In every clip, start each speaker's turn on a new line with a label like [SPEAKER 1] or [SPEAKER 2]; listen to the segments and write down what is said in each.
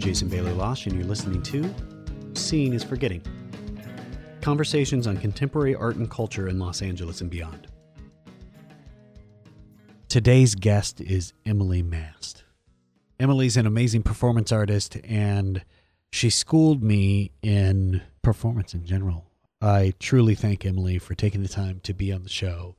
[SPEAKER 1] Jason Bailey Losh, and you're listening to Seeing is Forgetting Conversations on Contemporary Art and Culture in Los Angeles and Beyond. Today's guest is Emily Mast. Emily's an amazing performance artist, and she schooled me in performance in general. I truly thank Emily for taking the time to be on the show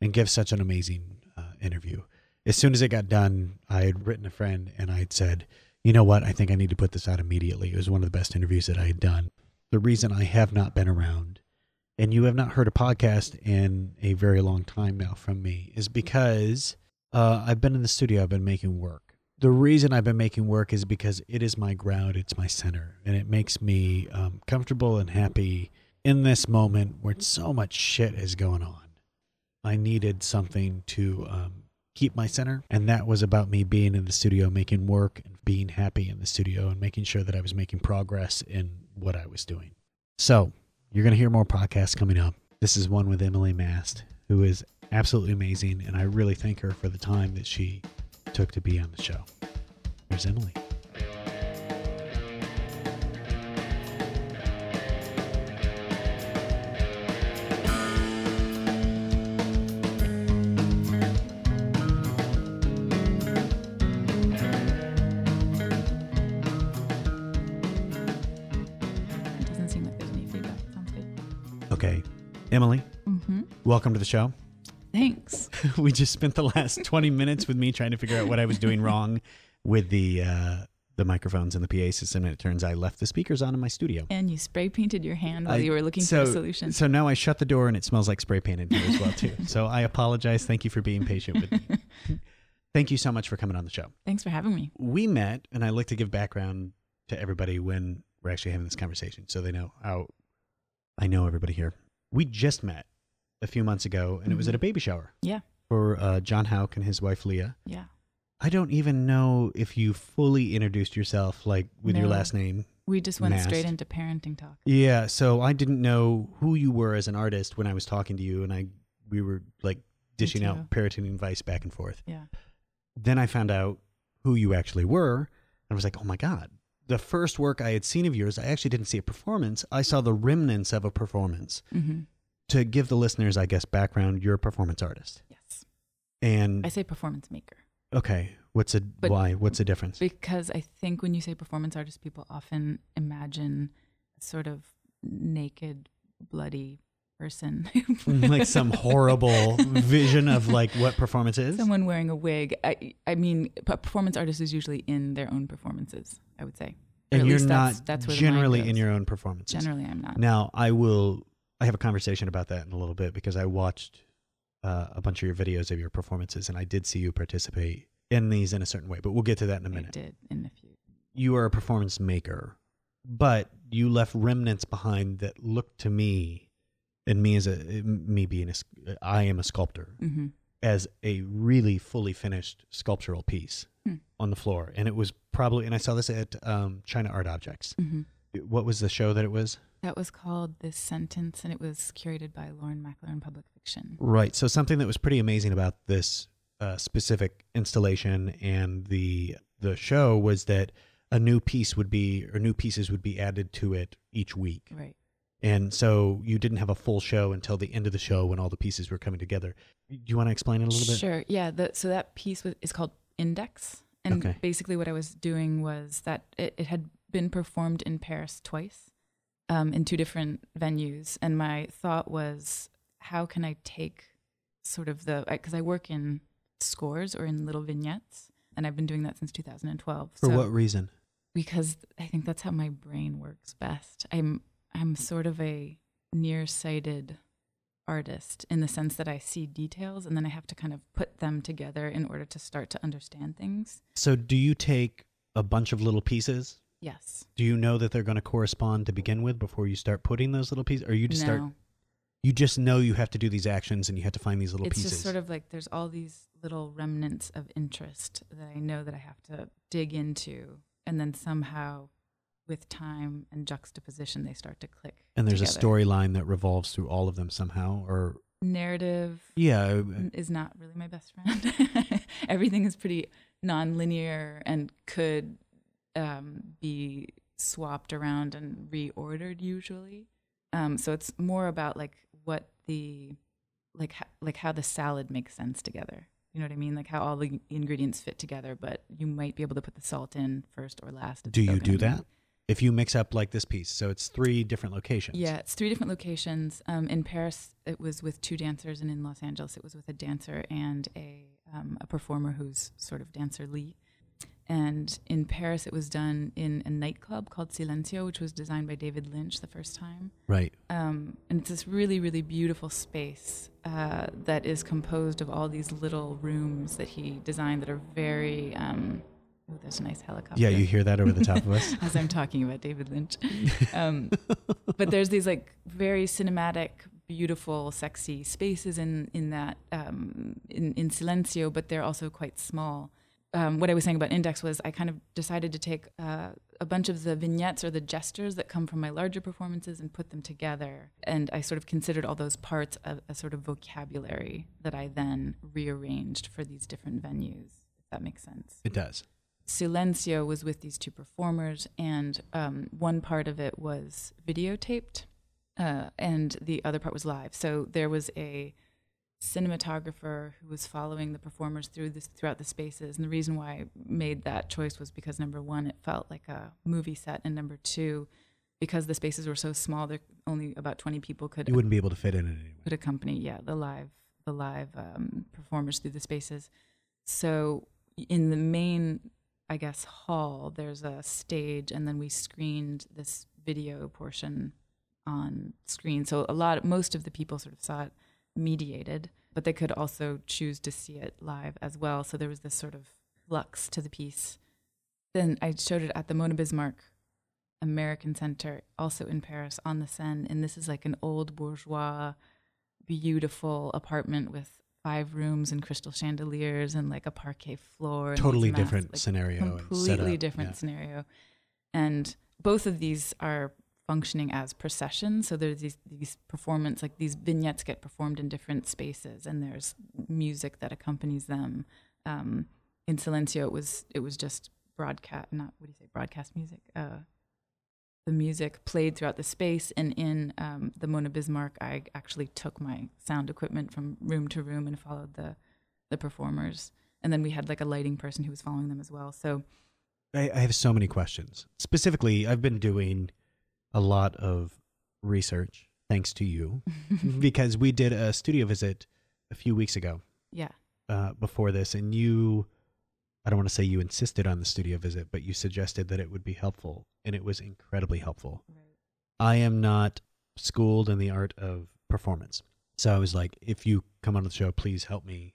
[SPEAKER 1] and give such an amazing uh, interview. As soon as it got done, I had written a friend and I had said, you know what? I think I need to put this out immediately. It was one of the best interviews that I had done. The reason I have not been around and you have not heard a podcast in a very long time now from me is because uh, I've been in the studio, I've been making work. The reason I've been making work is because it is my ground, it's my center, and it makes me um, comfortable and happy in this moment where so much shit is going on. I needed something to um, keep my center. And that was about me being in the studio, making work and being happy in the studio and making sure that I was making progress in what I was doing. So you're going to hear more podcasts coming up. This is one with Emily Mast, who is absolutely amazing. And I really thank her for the time that she took to be on the show.
[SPEAKER 2] There's Emily.
[SPEAKER 1] Okay. Emily,
[SPEAKER 2] Mm-hmm.
[SPEAKER 1] welcome to the show.
[SPEAKER 2] Thanks.
[SPEAKER 1] we just spent the last 20 minutes with me trying to figure out what I was doing wrong with the uh, the microphones and the PA system, and it turns I left the speakers on in my studio.
[SPEAKER 2] And you spray painted your hand while
[SPEAKER 1] I-
[SPEAKER 2] you were looking
[SPEAKER 1] so,
[SPEAKER 2] for a solution.
[SPEAKER 1] So now I shut the door and it smells like spray paint in here as well too. so I apologize. Thank you for being patient with me. Thank you so much for coming on the show.
[SPEAKER 2] Thanks for having me.
[SPEAKER 1] We met, and I like to give background to everybody when we're actually having this conversation, so they know how I know everybody here. We just met a few months ago, and it was at a baby shower.
[SPEAKER 2] Yeah.
[SPEAKER 1] For uh, John Hauk and his wife Leah.
[SPEAKER 2] Yeah.
[SPEAKER 1] I don't even know if you fully introduced yourself, like with your
[SPEAKER 2] No.
[SPEAKER 1] last name.
[SPEAKER 2] We just went straight into parenting talk.
[SPEAKER 1] Yeah, so I didn't know who you were as an artist when I was talking to you, and I we were like dishing
[SPEAKER 2] too.
[SPEAKER 1] out parenting advice back and forth.
[SPEAKER 2] Yeah.
[SPEAKER 1] Then I found out who you actually were, and I was like, oh my god. The first work I had seen of yours, I actually didn't see a performance. I saw the remnants of a performance.
[SPEAKER 2] Mm-hmm.
[SPEAKER 1] To give the listeners, I guess, background, you're a performance artist.
[SPEAKER 2] Yes.
[SPEAKER 1] And
[SPEAKER 2] I say performance maker
[SPEAKER 1] okay, what's a
[SPEAKER 2] But-
[SPEAKER 1] why? What's the difference?
[SPEAKER 2] because I think when you say performance artist, people often imagine sort of naked, bloody person.
[SPEAKER 1] like some horrible vision of like what performance is.
[SPEAKER 2] Someone wearing a wig. I, I mean, a performance artist is usually in their own performances, I would say. Or
[SPEAKER 1] and you're not
[SPEAKER 2] that's, that's where the mind
[SPEAKER 1] generally in your own performances.
[SPEAKER 2] Generally, I'm not.
[SPEAKER 1] Now, I will. I have a conversation about that in a little bit because I watched uh, a bunch of your videos of your performances, and I did see you participate in these in a certain way. But we'll get to that in a minute.
[SPEAKER 2] did in a few.
[SPEAKER 1] You are a performance maker, but you left remnants behind that looked to me, and me as a me being a, I am a sculptor,
[SPEAKER 2] Mm-hmm.
[SPEAKER 1] as a really fully finished sculptural piece
[SPEAKER 2] Hmm.
[SPEAKER 1] on the floor, and it was probably. And I saw this at um, China Art Objects.
[SPEAKER 2] Mm-hmm.
[SPEAKER 1] What was the show that it was?
[SPEAKER 2] That was called This Sentence, and it was curated by Lauren Mackler in Public Fiction.
[SPEAKER 1] Right. So something that was pretty amazing about this uh, specific installation and the the show was that a new piece would be or new pieces would be added to it each week.
[SPEAKER 2] Right.
[SPEAKER 1] And so you didn't have a full show until the end of the show when all the pieces were coming together. Do you want to explain it a little bit?
[SPEAKER 2] Sure. Yeah. The, so that piece was, is called Index. And
[SPEAKER 1] Okay.
[SPEAKER 2] basically, what I was doing was that it, it had been performed in Paris twice um, in two different venues. And my thought was, how can I take sort of the, because I work in scores or in little vignettes. And I've been doing that since 2012.
[SPEAKER 1] For
[SPEAKER 2] so,
[SPEAKER 1] what reason?
[SPEAKER 2] because I think that's how my brain works best. I'm I'm sort of a nearsighted artist in the sense that I see details and then I have to kind of put them together in order to start to understand things.
[SPEAKER 1] So do you take a bunch of little pieces?
[SPEAKER 2] Yes.
[SPEAKER 1] Do you know that they're going to correspond to begin with before you start putting those little pieces or you just
[SPEAKER 2] no.
[SPEAKER 1] start you just know you have to do these actions and you have to find these little
[SPEAKER 2] it's
[SPEAKER 1] pieces.
[SPEAKER 2] It's just sort of like there's all these little remnants of interest that I know that I have to dig into and then somehow with time and juxtaposition they start to click.
[SPEAKER 1] and there's a storyline that revolves through all of them somehow or
[SPEAKER 2] narrative
[SPEAKER 1] yeah
[SPEAKER 2] is not really my best friend. Everything is pretty non-linear and could um, be swapped around and reordered usually. Um, so it's more about like what the like like how the salad makes sense together. You know what I mean? Like how all the ingredients fit together, but you might be able to put the salt in first or last.
[SPEAKER 1] Do you do that? If you mix up like this piece, so it's three different locations.
[SPEAKER 2] Yeah, it's three different locations. Um, in Paris, it was with two dancers, and in Los Angeles, it was with a dancer and a um, a performer who's sort of dancer Lee. And in Paris, it was done in a nightclub called Silencio, which was designed by David Lynch the first time.
[SPEAKER 1] Right.
[SPEAKER 2] Um, and it's this really, really beautiful space uh, that is composed of all these little rooms that he designed that are very. Oh, there's a nice helicopter.
[SPEAKER 1] Yeah, you hear that over the top of us.
[SPEAKER 2] as I'm talking about David Lynch. Um, but there's these like very cinematic, beautiful, sexy spaces in in that um, in in Silencio, but they're also quite small. Um, what I was saying about Index was I kind of decided to take uh, a bunch of the vignettes or the gestures that come from my larger performances and put them together. And I sort of considered all those parts a, a sort of vocabulary that I then rearranged for these different venues. If that makes sense.
[SPEAKER 1] It does.
[SPEAKER 2] Silencio was with these two performers, and um, one part of it was videotaped, uh, and the other part was live. So there was a cinematographer who was following the performers through this throughout the spaces. And the reason why I made that choice was because number one, it felt like a movie set, and number two, because the spaces were so small, there only about twenty people could
[SPEAKER 1] You wouldn't be able to fit in it anyway.
[SPEAKER 2] would accompany yeah the live the live um, performers through the spaces so in the main i guess hall there's a stage and then we screened this video portion on screen. So a lot most of the people sort of saw it mediated but they could also choose to see it live as well. So there was this sort of flux to the piece. Then i showed it at the mona bismarck American Center, also in Paris on the Seine. And this is like an old bourgeois, beautiful apartment with five rooms and crystal chandeliers and like a parquet floor.
[SPEAKER 1] Totally different
[SPEAKER 2] like,
[SPEAKER 1] scenario.
[SPEAKER 2] completely different
[SPEAKER 1] Yeah.
[SPEAKER 2] scenario. And both of these are functioning as processions. So there's these these performance like these vignettes get performed in different spaces, and there's music that accompanies them. Um, in Silencio, it was it was just broadcast, not what do you say, broadcast music. Uh, the music played throughout the space, and in um, the Mona Bismarck, I actually took my sound equipment from room to room and followed the the performers. And then we had like a lighting person who was following them as well. So
[SPEAKER 1] I, I have so many questions. Specifically, I've been doing a lot of research thanks to you because we did a studio visit a few weeks ago
[SPEAKER 2] yeah,
[SPEAKER 1] uh, before this, and you. I don't want to say you insisted on the studio visit, but you suggested that it would be helpful, and it was incredibly helpful. I am not schooled in the art of performance. So I was like, if you come on the show, please help me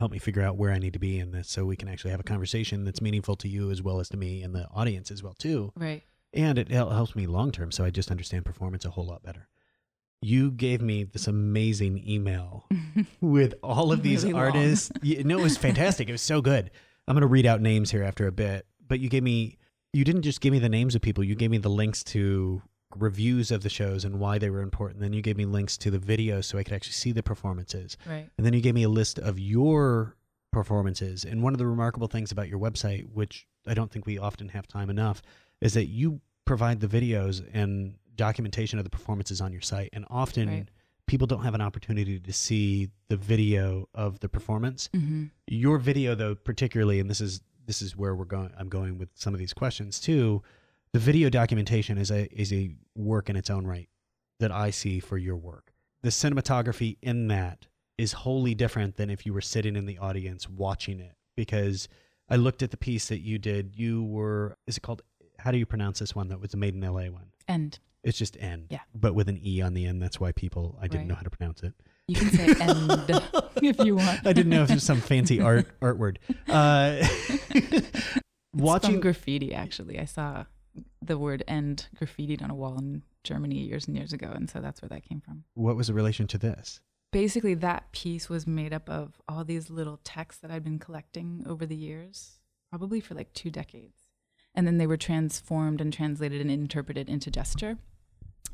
[SPEAKER 1] help me figure out where I need to be in this so we can actually have a conversation that's meaningful to you as well as to me and the audience as well too.
[SPEAKER 2] right.
[SPEAKER 1] And it helps me long term so I just understand performance a whole lot better. You gave me this amazing email with all of these
[SPEAKER 2] Really
[SPEAKER 1] artists. No, it was fantastic. It was so good. I'm going to read out names here after a bit, but you gave me you didn't just give me the names of people, you gave me the links to reviews of the shows and why they were important. Then you gave me links to the videos so I could actually see the performances.
[SPEAKER 2] Right.
[SPEAKER 1] And then you gave me a list of your performances. And one of the remarkable things about your website, which I don't think we often have time enough, is that you provide the videos and documentation of the performances on your site. And often
[SPEAKER 2] Right.
[SPEAKER 1] People don't have an opportunity to see the video of the performance.
[SPEAKER 2] hmm
[SPEAKER 1] Your video though, particularly, and this is this is where we're going I'm going with some of these questions too. The video documentation is a is a work in its own right that I see for your work. The cinematography in that is wholly different than if you were sitting in the audience watching it because I looked at the piece that you did. You were is it called how do you pronounce this one that was the made in LA one?
[SPEAKER 2] And
[SPEAKER 1] It's just end.
[SPEAKER 2] Yeah.
[SPEAKER 1] But with an E on the end. That's why people I didn't
[SPEAKER 2] Right.
[SPEAKER 1] know how to pronounce it.
[SPEAKER 2] you can say end if you want.
[SPEAKER 1] I didn't know if it was some fancy art art word. Uh,
[SPEAKER 2] It's
[SPEAKER 1] watching
[SPEAKER 2] from graffiti, actually. I saw the word end graffitied on a wall in Germany years and years ago. And so that's where that came from.
[SPEAKER 1] what was the relation to this?
[SPEAKER 2] Basically, that piece was made up of all these little texts that I'd been collecting over the years, probably for like two decades. And then they were transformed and translated and interpreted into gesture.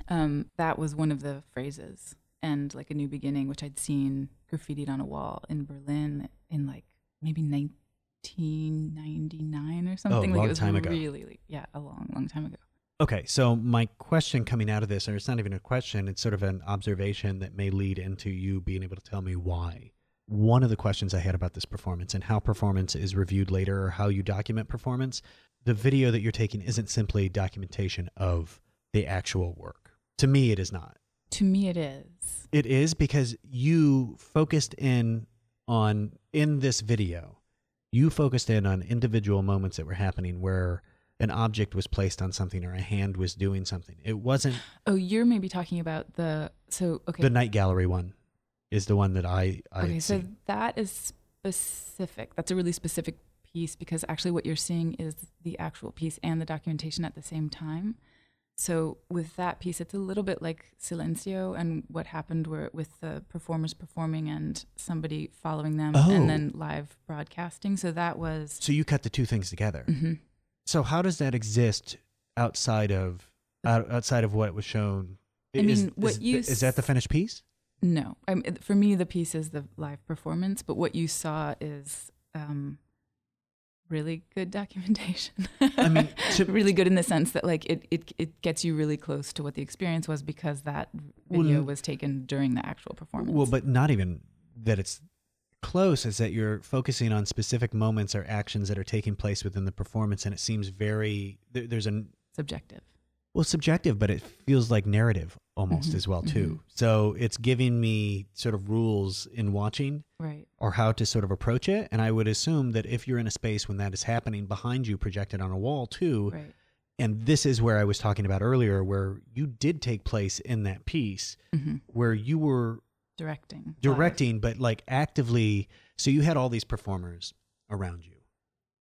[SPEAKER 2] Um, that was one of the phrases. And like a new beginning, which I'd seen graffitied on a wall in Berlin in like maybe 1999 or something. like
[SPEAKER 1] long
[SPEAKER 2] it was
[SPEAKER 1] time ago.
[SPEAKER 2] Really, yeah, a long, long time ago.
[SPEAKER 1] Okay, so my question coming out of this, or it's not even a question, it's sort of an observation that may lead into you being able to tell me why. One of the questions I had about this performance and how performance is reviewed later or how you document performance, the video that you're taking isn't simply documentation of the actual work. To me, it is not.
[SPEAKER 2] To me, it is.
[SPEAKER 1] It is because you focused in on, in this video, you focused in on individual moments that were happening where an object was placed on something or a hand was doing something. It wasn't
[SPEAKER 2] Oh, you're maybe talking about the so okay.
[SPEAKER 1] the night gallery one is the one that I I
[SPEAKER 2] okay, so
[SPEAKER 1] seen.
[SPEAKER 2] that is specific. That's a really specific piece because actually what you're seeing is the actual piece and the documentation at the same time. So with that piece, it's a little bit like Silencio and what happened where with the performers performing and somebody following them
[SPEAKER 1] Oh.
[SPEAKER 2] and then live broadcasting. So that was
[SPEAKER 1] So you cut the two things together.
[SPEAKER 2] mhm.
[SPEAKER 1] So how does that exist outside of out, outside of what was shown?
[SPEAKER 2] I
[SPEAKER 1] Is-
[SPEAKER 2] mean, what
[SPEAKER 1] is,
[SPEAKER 2] you
[SPEAKER 1] is that the finished piece?
[SPEAKER 2] No, I mean, for me, the piece is the live performance, but what you saw is um, really good documentation.
[SPEAKER 1] I mean, to-
[SPEAKER 2] really good in the sense that like it, it it gets you really close to what the experience was because that video
[SPEAKER 1] Well,
[SPEAKER 2] was taken during the actual performance.
[SPEAKER 1] Well, but not even that it's close is that you're focusing on specific moments or actions that are taking place within the performance and it seems very there, there's a
[SPEAKER 2] subjective.
[SPEAKER 1] Well subjective but it feels like narrative almost
[SPEAKER 2] Mhm,
[SPEAKER 1] as well too so it's giving me sort of rules in watching
[SPEAKER 2] Right.
[SPEAKER 1] or how to sort of approach it and i would assume that if you're in a space when that is happening behind you projected on a wall too
[SPEAKER 2] Right.
[SPEAKER 1] and this is where i was talking about earlier where you did take place in that piece
[SPEAKER 2] hmm
[SPEAKER 1] where you were
[SPEAKER 2] Directing. live.
[SPEAKER 1] directing but like actively so you had all these performers around you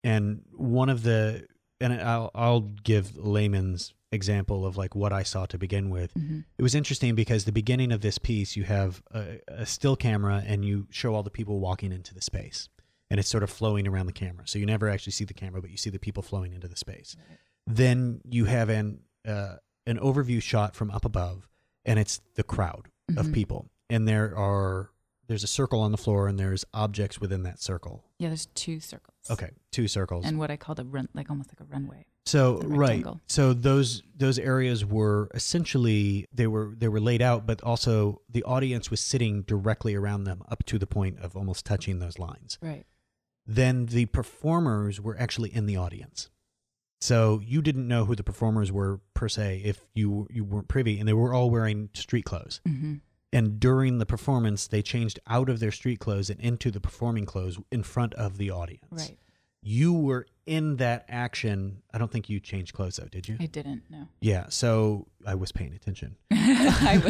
[SPEAKER 1] and one of the and I'll I'll give layman's example of like what I saw to begin with.
[SPEAKER 2] Mhm.
[SPEAKER 1] It was interesting because the beginning of this piece you have a, a still camera and you show all the people walking into the space and it's sort of flowing around the camera. So you never actually see the camera but you see the people flowing into the space.
[SPEAKER 2] Right.
[SPEAKER 1] Then you have an uh, an overview shot from up above and it's the crowd of
[SPEAKER 2] Mhm.
[SPEAKER 1] people and there are there's a circle on the floor and there's objects within that circle
[SPEAKER 2] Yeah, there's two circles.
[SPEAKER 1] okay two circles
[SPEAKER 2] And what I called a run, like almost like a runway.
[SPEAKER 1] So right. so those those areas were essentially they were they were laid out but also the audience was sitting directly around them up to the point of almost touching those lines.
[SPEAKER 2] Right.
[SPEAKER 1] then the performers were actually in the audience. So you didn't know who the performers were per se if you you weren't privy and they were all wearing street clothes.
[SPEAKER 2] Hmm
[SPEAKER 1] and during the performance they changed out of their street clothes and into the performing clothes in front of the audience.
[SPEAKER 2] Right.
[SPEAKER 1] you were in that action i don't think you changed clothes though did you
[SPEAKER 2] I didn't know.
[SPEAKER 1] yeah so i was paying attention
[SPEAKER 2] I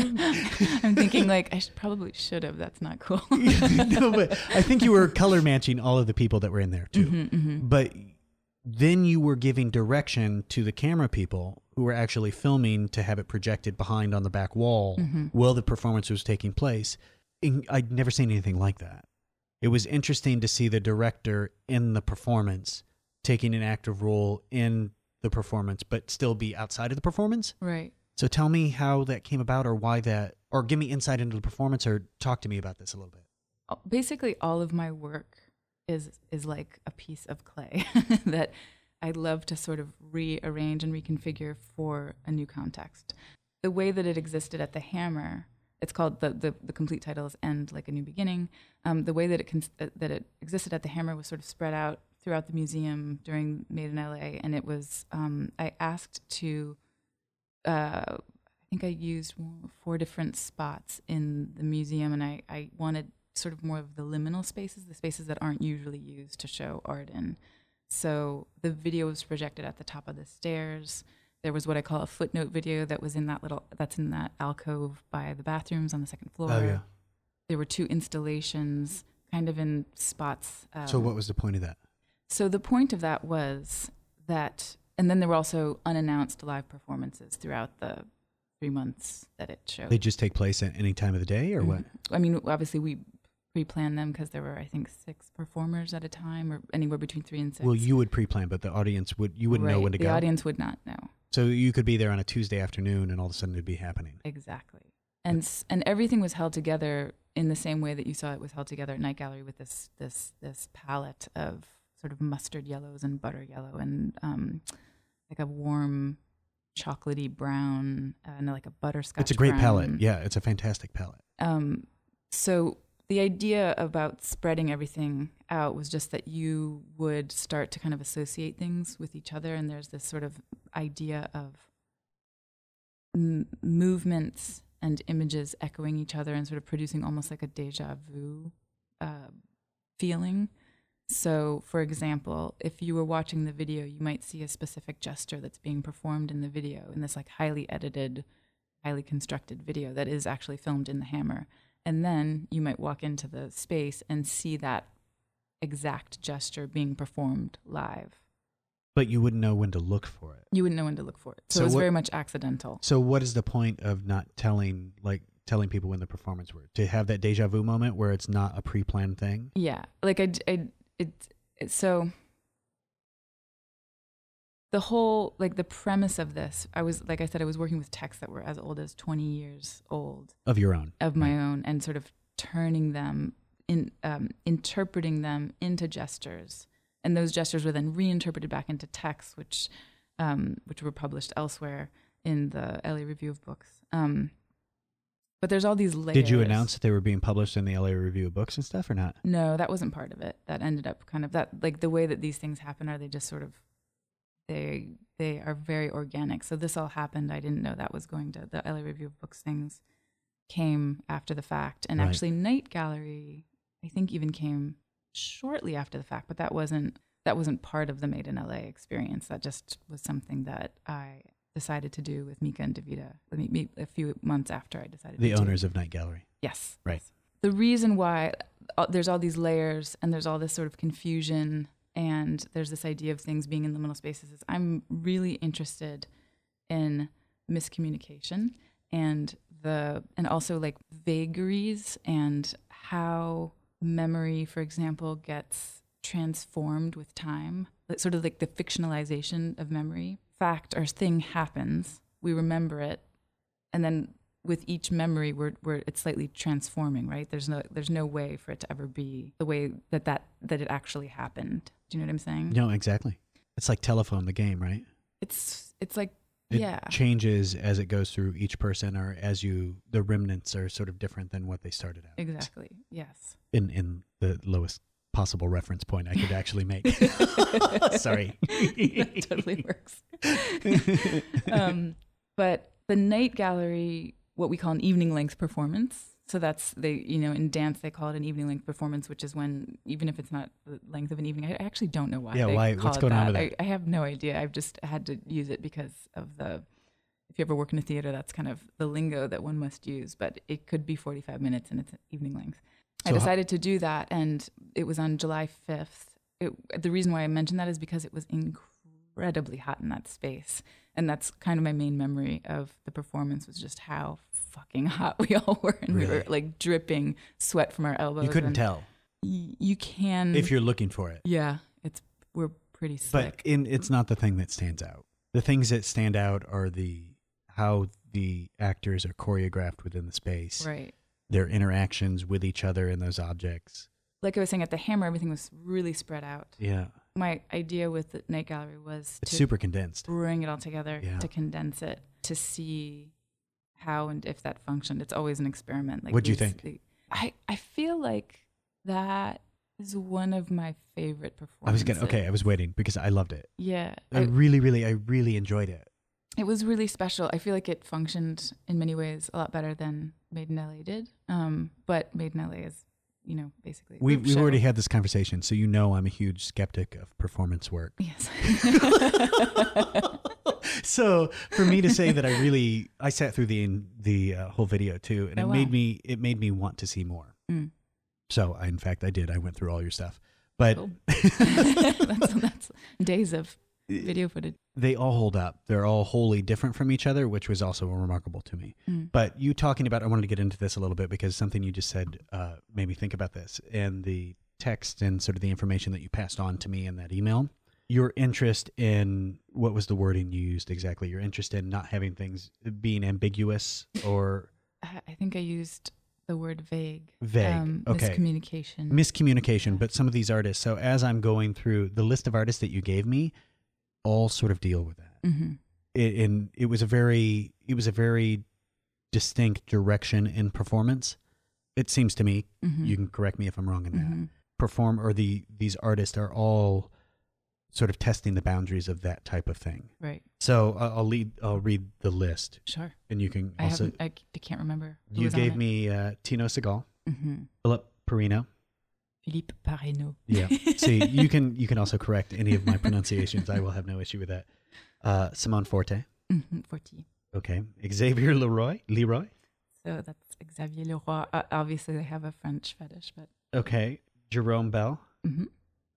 [SPEAKER 2] I'm thinking like I should, probably should have. That's not cool.
[SPEAKER 1] no, but i think you were color matching all of the people that were in there too
[SPEAKER 2] Mhm, mhm.
[SPEAKER 1] but then you were giving direction to the camera people who were actually filming to have it projected behind on the back wall
[SPEAKER 2] Mhm.
[SPEAKER 1] while the performance was taking place. And I'd never seen anything like that. It was interesting to see the director in the performance taking an active role in the performance, but still be outside of the performance.
[SPEAKER 2] Right.
[SPEAKER 1] So tell me how that came about or why that, or give me insight into the performance or talk to me about this a little bit.
[SPEAKER 2] basically all of my work is is like a piece of clay that I love to sort of rearrange and reconfigure for a new context. The way that it existed at the Hammer, it's called the the, the complete title is End Like a New Beginning. Um, the way that it cons- uh, that it existed at the Hammer was sort of spread out throughout the museum during Made in LA, and it was um, I asked to. Uh, I think I used four different spots in the museum, and I, I wanted sort of more of the liminal spaces, the spaces that aren't usually used to show art in. So the video was projected at the top of the stairs. There was what I call a footnote video that was in that little that's in that alcove by the bathrooms on the second floor.
[SPEAKER 1] Oh, yeah.
[SPEAKER 2] There were two installations, kind of in spots. Um,
[SPEAKER 1] So what was the point of that?
[SPEAKER 2] So the point of that was that, and then there were also unannounced live performances throughout the three months that it showed.
[SPEAKER 1] They just take place at any time of the day or what?
[SPEAKER 2] Mhm. I mean, obviously we pre-planned them because there were, I think, six performers at a time, or anywhere between three and six.
[SPEAKER 1] Well, you would pre-plan, but the audience would you wouldn't know when to
[SPEAKER 2] the
[SPEAKER 1] go.
[SPEAKER 2] The audience would not know
[SPEAKER 1] So you could be there on a Tuesday afternoon, and all of a sudden it'd be happening.
[SPEAKER 2] exactly, and s- and everything was held together in the same way that you saw it was held together at Night Gallery with this this this palette of sort of mustard yellows and butter yellow and um, like a warm chocolatey brown and like a butterscotch.
[SPEAKER 1] It's a great
[SPEAKER 2] brown.
[SPEAKER 1] palette. Yeah, it's a fantastic palette.
[SPEAKER 2] Um, so the idea about spreading everything out was just that you would start to kind of associate things with each other, and there's this sort of idea of m- movements and images echoing each other and sort of producing almost like a deja vu uh, feeling. So, for example, if you were watching the video, you might see a specific gesture that's being performed in the video in this like highly edited, highly constructed video that is actually filmed in the hammer. And then you might walk into the space and see that exact gesture being performed live.
[SPEAKER 1] But you wouldn't know when to look for it.
[SPEAKER 2] You wouldn't know when to look for it. So,
[SPEAKER 1] So
[SPEAKER 2] it was
[SPEAKER 1] what-
[SPEAKER 2] very much accidental.
[SPEAKER 1] So what is the point of not telling like telling people when the performance were to have that deja vu moment where it's not a pre-planned thing?
[SPEAKER 2] Yeah, like I, I- it, it, so the whole like the premise of this, I was like I said, I was working with texts that were as old as twenty years old
[SPEAKER 1] Of your own.
[SPEAKER 2] of my
[SPEAKER 1] Right.
[SPEAKER 2] own, and sort of turning them in, um, interpreting them into gestures, and those gestures were then reinterpreted back into texts, which, um, which were published elsewhere in the LA Review of Books. Um, but there's all these layers.
[SPEAKER 1] Did you announce that they were being published in the LA Review of Books and stuff or not?
[SPEAKER 2] No, that wasn't part of it. That ended up kind of that like the way that these things happen are they just sort of they they are very organic. So this all happened. I didn't know that was going to the LA Review of Books things came after the fact. And
[SPEAKER 1] Right.
[SPEAKER 2] actually Night Gallery I think even came shortly after the fact, but that wasn't that wasn't part of the Made in LA experience. That just was something that I decided to do with Mieke and Davida a few months after I decided
[SPEAKER 1] The
[SPEAKER 2] to do
[SPEAKER 1] owners of Night Gallery.
[SPEAKER 2] Yes.
[SPEAKER 1] Right.
[SPEAKER 2] The reason why uh, there's all these layers and there's all this sort of confusion and there's this idea of things being in liminal spaces is I'm really interested in miscommunication and the and also like vagaries and how memory for example gets transformed with time like sort of like the fictionalization of memory fact or thing happens we remember it and then with each memory we're, we're it's slightly transforming right there's no there's no way for it to ever be the way that that that it actually happened do you know what i'm saying
[SPEAKER 1] No, exactly. It's like telephone the game, right?
[SPEAKER 2] it's it's like
[SPEAKER 1] It
[SPEAKER 2] yeah
[SPEAKER 1] changes as it goes through each person or as you the remnants are sort of different than what they started out.
[SPEAKER 2] exactly yes
[SPEAKER 1] In in the lowest possible reference point I could actually make. Sorry.
[SPEAKER 2] that totally works um, but the night gallery what we call an evening length performance so that's they you know in dance they call it an evening length performance which is when even if it's not the length of an evening i I actually don't know why
[SPEAKER 1] Yeah,
[SPEAKER 2] they
[SPEAKER 1] why-
[SPEAKER 2] call
[SPEAKER 1] what's going on
[SPEAKER 2] that.
[SPEAKER 1] with
[SPEAKER 2] I,
[SPEAKER 1] that?
[SPEAKER 2] I have no idea i've just had to use it because of the if you ever work in a theater that's kind of the lingo that one must use but it could be 45 minutes and it's evening length i
[SPEAKER 1] So how-
[SPEAKER 2] decided to do that and it was on july 5th it, the reason why i mentioned that is because it was incredibly hot in that space and that's kind of my main memory of the performance was just how fucking hot we all were and we were like dripping sweat from our elbows
[SPEAKER 1] You couldn't tell.
[SPEAKER 2] y- you can
[SPEAKER 1] if you're looking for it.
[SPEAKER 2] yeah it's we're pretty
[SPEAKER 1] But in, it's not the thing that stands out. The things that stand out are the how the actors are choreographed within the space,
[SPEAKER 2] right
[SPEAKER 1] their interactions with each other and those objects.
[SPEAKER 2] like i was saying at the hammer everything was really spread out
[SPEAKER 1] Yeah,
[SPEAKER 2] my idea with the night gallery was
[SPEAKER 1] it's
[SPEAKER 2] to
[SPEAKER 1] super condensed.
[SPEAKER 2] bring it all together
[SPEAKER 1] Yeah.
[SPEAKER 2] to condense it to see how and if that functioned it's always an experiment like
[SPEAKER 1] what do
[SPEAKER 2] you
[SPEAKER 1] think?
[SPEAKER 2] the- i i feel like that is one of my favorite performances.
[SPEAKER 1] I was gonna okay. I was waiting because I loved it.
[SPEAKER 2] yeah
[SPEAKER 1] I
[SPEAKER 2] I-
[SPEAKER 1] really, really, I really enjoyed it.
[SPEAKER 2] It was really special i feel like it functioned in many ways a lot better than made in la did um but made in la is you know basically
[SPEAKER 1] We we've
[SPEAKER 2] show.
[SPEAKER 1] already had this conversation, so you know I'm a huge skeptic of performance work.
[SPEAKER 2] yes
[SPEAKER 1] so for me to say that I really I sat through the the uh, whole video too, and
[SPEAKER 2] Oh,
[SPEAKER 1] it
[SPEAKER 2] wow.
[SPEAKER 1] made me it made me want to see more.
[SPEAKER 2] Mm.
[SPEAKER 1] So I, in fact, I did. I went through all your stuff, but
[SPEAKER 2] Cool. that's, that's days of video footage
[SPEAKER 1] they all hold up. They're all wholly different from each other, which was also remarkable to me.
[SPEAKER 2] Mm.
[SPEAKER 1] But you talking about, I wanted to get into this a little bit because something you just said uh, made me think about this and the text and sort of the information that you passed on to me in that email. Your interest in what was the wording you used exactly? Your interest in not having things being ambiguous or
[SPEAKER 2] I think I used the word vague.
[SPEAKER 1] Vague,
[SPEAKER 2] Um,
[SPEAKER 1] okay.
[SPEAKER 2] Miscommunication.
[SPEAKER 1] miscommunication
[SPEAKER 2] Yeah.
[SPEAKER 1] but some of these artists so as i'm going through the list of artists that you gave me all sort of deal with that
[SPEAKER 2] hmm
[SPEAKER 1] it, and it was a very it was a very distinct direction in performance it seems to me
[SPEAKER 2] hmm
[SPEAKER 1] you can correct me if i'm wrong in that
[SPEAKER 2] hmm
[SPEAKER 1] perform or the these artists are all sort of testing the boundaries of that type of thing
[SPEAKER 2] Right.
[SPEAKER 1] so uh, i'll lead i'll read the list
[SPEAKER 2] Sure.
[SPEAKER 1] and you can
[SPEAKER 2] I
[SPEAKER 1] also.
[SPEAKER 2] I, I can't remember.
[SPEAKER 1] You gave me uh, Tino Sehgal
[SPEAKER 2] Mhm.
[SPEAKER 1] philip perino
[SPEAKER 2] Philippe Parreno.
[SPEAKER 1] Yeah. See, you can you can also correct any of my pronunciations. I will have no issue with that. Uh, Simone Forti.
[SPEAKER 2] Mhm, Forty.
[SPEAKER 1] Okay. Xavier Leroy. Leroy.
[SPEAKER 2] So that's Xavier Leroy. Uh, obviously, they have a French fetish, but
[SPEAKER 1] Okay. Jérôme Bel.
[SPEAKER 2] Mhm.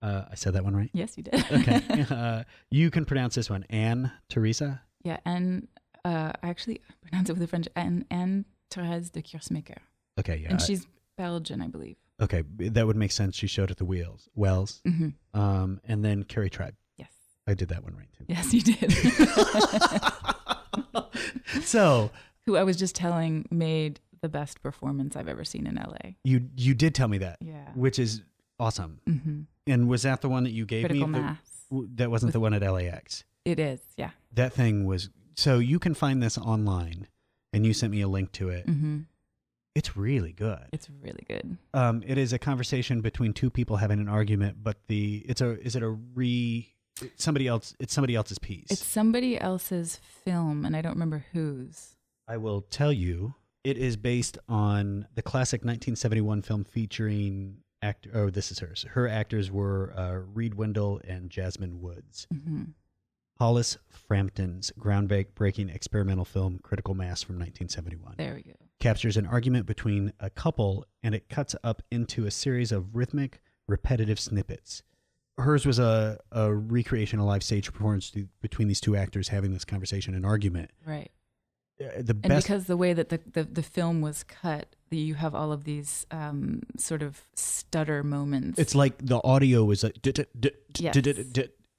[SPEAKER 1] Uh, I said that one right.
[SPEAKER 2] yes, you did.
[SPEAKER 1] Okay. uh, you can pronounce this one. Anne Teresa.
[SPEAKER 2] yeah, and uh, I actually pronounce it with the French. Anne, Anne Therese de Keersmaeker,
[SPEAKER 1] Okay. Yeah.
[SPEAKER 2] and she's Belgian, I believe.
[SPEAKER 1] Okay. That would make sense. She showed at the wheels. Wells.
[SPEAKER 2] hmm
[SPEAKER 1] Um, and then Kerry Tribe.
[SPEAKER 2] Yes.
[SPEAKER 1] I did that one right too.
[SPEAKER 2] Yes, you did.
[SPEAKER 1] so
[SPEAKER 2] Who I was just telling made the best performance I've ever seen in LA.
[SPEAKER 1] you you did tell me that,
[SPEAKER 2] Yeah.
[SPEAKER 1] which is awesome.
[SPEAKER 2] hmm
[SPEAKER 1] And was that the one that you gave
[SPEAKER 2] Critical
[SPEAKER 1] me? The-
[SPEAKER 2] mass.
[SPEAKER 1] w- that wasn't
[SPEAKER 2] With-
[SPEAKER 1] the one at LAX.
[SPEAKER 2] It is. Yeah.
[SPEAKER 1] That thing was so you can find this online, and you sent me a link to it.
[SPEAKER 2] hmm
[SPEAKER 1] It's really good.
[SPEAKER 2] It's really good.
[SPEAKER 1] Um, it is a conversation between two people having an argument, but the it's a is it a re somebody else it's somebody else's piece.
[SPEAKER 2] It's somebody else's film, and I don't remember whose.
[SPEAKER 1] I will tell you, it is based on the classic 1971 film featuring actor. Oh, this is hers. Her actors were uh, Reed Wendell and Jasmine Woods.
[SPEAKER 2] hmm
[SPEAKER 1] Hollis Frampton's groundbreaking experimental film Critical Mass from 1971
[SPEAKER 2] There we go.
[SPEAKER 1] Captures an argument between a couple and it cuts up into a series of rhythmic, repetitive snippets. Hers was a, a recreation, a live stage performance to- between these two actors having this conversation and argument.
[SPEAKER 2] Right.
[SPEAKER 1] Uh, The
[SPEAKER 2] And
[SPEAKER 1] best
[SPEAKER 2] because the way that the, the, the film was cut, you have all of these um, sort of stutter moments.
[SPEAKER 1] It's like the audio is like,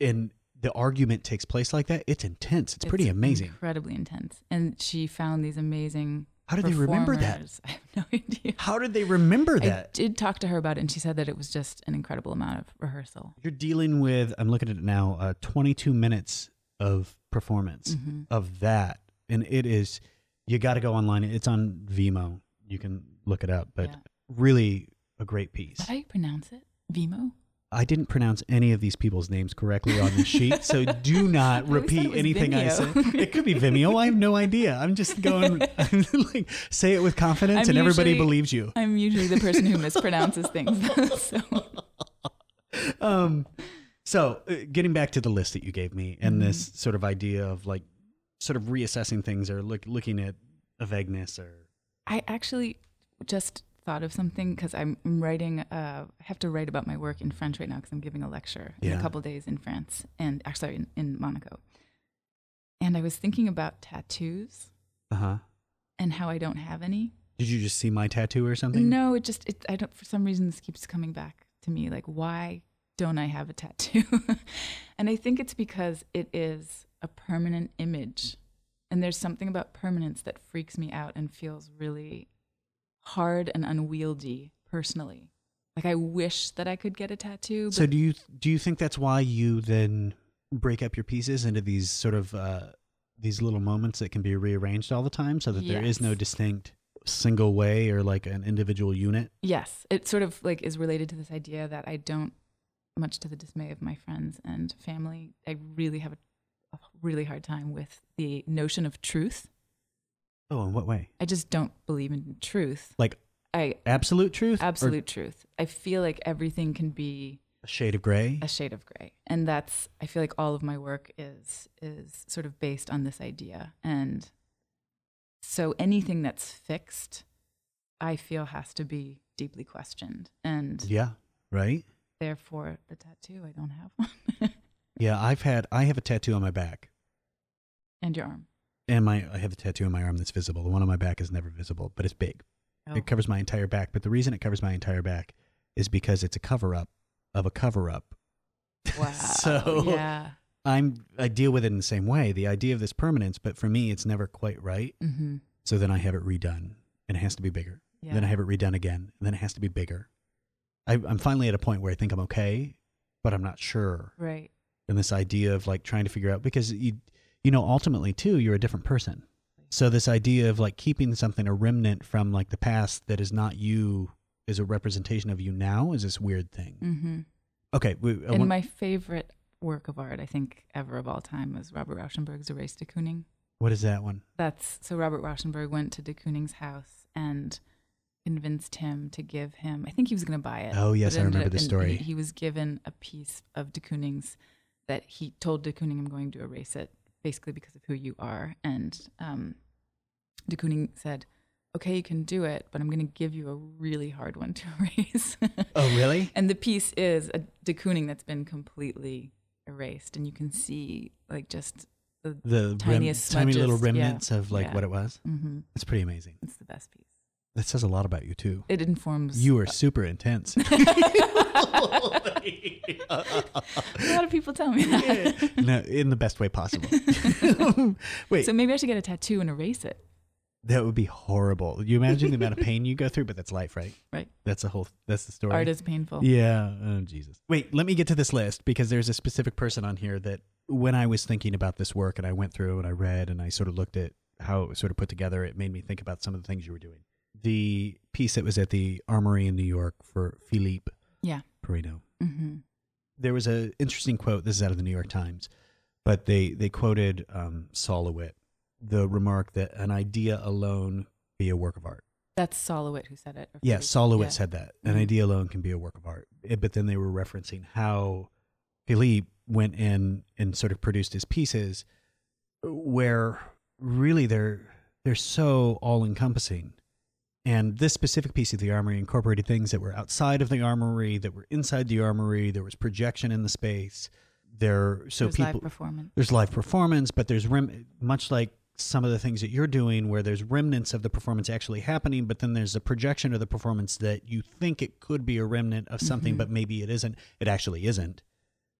[SPEAKER 1] and the argument takes place like that. It's intense. It's, pretty amazing.
[SPEAKER 2] Incredibly intense. And she found these amazing.
[SPEAKER 1] How did they remember that?
[SPEAKER 2] I have no idea.
[SPEAKER 1] How did they remember that?
[SPEAKER 2] I did talk to her about it, and she said that it was just an incredible amount of rehearsal.
[SPEAKER 1] You're dealing with, I'm looking at it now, uh, 22 minutes of performance
[SPEAKER 2] hmm
[SPEAKER 1] of that. And it is, you got to go online. It's on Vimeo. You can look it up, but
[SPEAKER 2] Yeah.
[SPEAKER 1] really a great piece.
[SPEAKER 2] Is how you pronounce it? Vimo?
[SPEAKER 1] I didn't pronounce any of these people's names correctly on the sheet, so do not
[SPEAKER 2] I always thought it
[SPEAKER 1] repeat anything I said. It could be Vimeo. I have no idea. I'm just going like say it with confidence,
[SPEAKER 2] I'm
[SPEAKER 1] and everybody believes you.
[SPEAKER 2] I'm usually the person who mispronounces things. so.
[SPEAKER 1] Um, so uh, getting back to the list that you gave me, and
[SPEAKER 2] Mhm.
[SPEAKER 1] this sort of idea of like sort of reassessing things or look, looking at a vagueness or
[SPEAKER 2] I actually just thought of something because I'm writing. Uh, I have to write about my work in French right now because I'm giving a lecture in a couple days in France and actually in, in Monaco. And I was thinking about tattoos
[SPEAKER 1] uh huh.
[SPEAKER 2] and how I don't have any.
[SPEAKER 1] Did you just see my tattoo or something?
[SPEAKER 2] No, it just it. I don't. For some reason, this keeps coming back to me. Like, why don't I have a tattoo? and I think it's because it is a permanent image, and there's something about permanence that freaks me out and feels really hard and unwieldy personally. Like, I wish that I could get a tattoo. But
[SPEAKER 1] So do you do you think that's why you then break up your pieces into these sort of uh, these little moments that can be rearranged all the time, so that there is no distinct single way or like an individual unit?
[SPEAKER 2] Yes, it sort of like is related to this idea that I don't, much to the dismay of my friends and family, I really have a, a really hard time with the notion of truth.
[SPEAKER 1] Oh, in what way?
[SPEAKER 2] I just don't believe in truth.
[SPEAKER 1] Like
[SPEAKER 2] I
[SPEAKER 1] absolute truth, or
[SPEAKER 2] absolute truth. I feel like everything can be
[SPEAKER 1] a shade of gray.
[SPEAKER 2] a shade of gray, and that's I feel like all of my work is is sort of based on this idea, and so anything that's fixed, I feel has to be deeply questioned, and
[SPEAKER 1] Yeah, right.
[SPEAKER 2] therefore the tattoo i don't have one
[SPEAKER 1] Yeah, I've had I have a tattoo on my back,
[SPEAKER 2] and your arm
[SPEAKER 1] and my I have a tattoo on my arm that's visible. The one on my back is never visible, but it's big.
[SPEAKER 2] oh.
[SPEAKER 1] It covers my entire back. But the reason it covers my entire back is because it's a cover up of a cover up.
[SPEAKER 2] wow
[SPEAKER 1] so
[SPEAKER 2] yeah
[SPEAKER 1] I'm I deal with it in the same way. The idea of this permanence, but for me, it's never quite right.
[SPEAKER 2] mm-hmm.
[SPEAKER 1] So then I have it redone, and it has to be bigger.
[SPEAKER 2] Yeah.
[SPEAKER 1] then I have it redone again, and then it has to be bigger. I, I'm finally at a point where I think I'm okay, but I'm not sure.
[SPEAKER 2] right.
[SPEAKER 1] And this idea of like trying to figure out because you, you know, ultimately too, you're a different person. So this idea of like keeping something a remnant from like the past that is not you is a representation of you now is this weird thing.
[SPEAKER 2] hmm
[SPEAKER 1] Okay, we,
[SPEAKER 2] And
[SPEAKER 1] want-
[SPEAKER 2] my favorite work of art, I think, ever of all time was Robert Rauschenberg's Erase de Kooning.
[SPEAKER 1] what is that one?
[SPEAKER 2] That's so Robert Rauschenberg went to de Kooning's house and convinced him to give him. I think he was going to buy it.
[SPEAKER 1] Oh, yes, I remember
[SPEAKER 2] the
[SPEAKER 1] story.
[SPEAKER 2] He, he was given a piece of de Kooning's that he told de Kooning, "I'm going to erase it, basically because of who you are." And um, de Kooning said, "Okay, you can do it, but I'm going to give you a really hard one to erase."
[SPEAKER 1] Oh, really?
[SPEAKER 2] And the piece is a de Kooning that's been completely erased, and you can see like just the.
[SPEAKER 1] The rem-
[SPEAKER 2] Tiniest
[SPEAKER 1] tiny little
[SPEAKER 2] smudges, yeah.
[SPEAKER 1] remnants of like
[SPEAKER 2] Yeah.
[SPEAKER 1] what it was.
[SPEAKER 2] hmm
[SPEAKER 1] It's pretty amazing.
[SPEAKER 2] It's the best piece.
[SPEAKER 1] That says a lot about you too.
[SPEAKER 2] It informs.
[SPEAKER 1] You are super intense.
[SPEAKER 2] a lot of people tell me that.
[SPEAKER 1] no, in the best way possible. Wait,
[SPEAKER 2] So maybe I should get a tattoo and erase it.
[SPEAKER 1] that would be horrible. You imagine the amount of pain you go through, but that's life, right?
[SPEAKER 2] Right.
[SPEAKER 1] That's the whole. That's the story.
[SPEAKER 2] Art is painful.
[SPEAKER 1] Yeah. Oh, Jesus. Wait, let me get to this list because there's a specific person on here that when I was thinking about this work and I went through and I read and I sort of looked at how it was sort of put together, it made me think about some of the things you were doing. The piece that was at the Armory in New York for Philippe
[SPEAKER 2] Yeah.
[SPEAKER 1] Parreno.
[SPEAKER 2] hmm
[SPEAKER 1] There was an interesting quote. This is out of the New York Times, but they they quoted um, Sol LeWitt, the remark that an idea alone be a work of art.
[SPEAKER 2] That's Sol LeWitt who said it. Yeah,
[SPEAKER 1] Yes,
[SPEAKER 2] Philippe.
[SPEAKER 1] Sol LeWitt
[SPEAKER 2] Yeah.
[SPEAKER 1] said that an
[SPEAKER 2] Mhm.
[SPEAKER 1] idea alone can be a work of art. Eh, But then they were referencing how Philippe went in and sort of produced his pieces, where really they're they're so all encompassing. And this specific piece of the armory incorporated things that were outside of the armory, that were inside the armory. There was projection in the space. There, so
[SPEAKER 2] There's
[SPEAKER 1] people
[SPEAKER 2] live performance.
[SPEAKER 1] there's live performance, but there's rem- much like some of the things that you're doing where there's remnants of the performance actually happening, but then there's a projection of the performance that you think it could be a remnant of something,
[SPEAKER 2] Mhm.
[SPEAKER 1] but maybe it isn't. It actually isn't.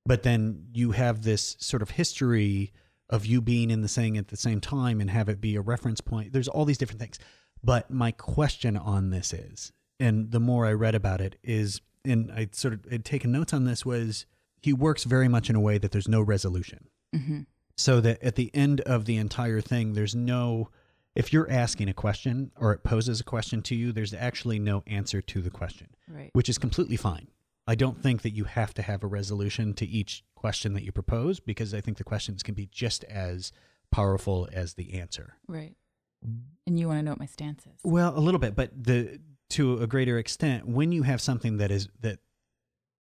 [SPEAKER 1] But then you have this sort of history of you being in the thing at the same time and have it be a reference point. There's all these different things. But my question on this is, and the more I read about it is, and I sort of had taken notes on this was he works very much in a way that there's no resolution
[SPEAKER 2] hmm
[SPEAKER 1] so that at the end of the entire thing there's no if you're asking a question or it poses a question to you there's actually no answer to the question
[SPEAKER 2] Right.
[SPEAKER 1] which is completely fine i don't think that you have to have a resolution to each question that you propose because i think the questions can be just as powerful as the answer
[SPEAKER 2] Right. And you want to know what my stance is.
[SPEAKER 1] well a little bit but the to a greater extent when you have something that is that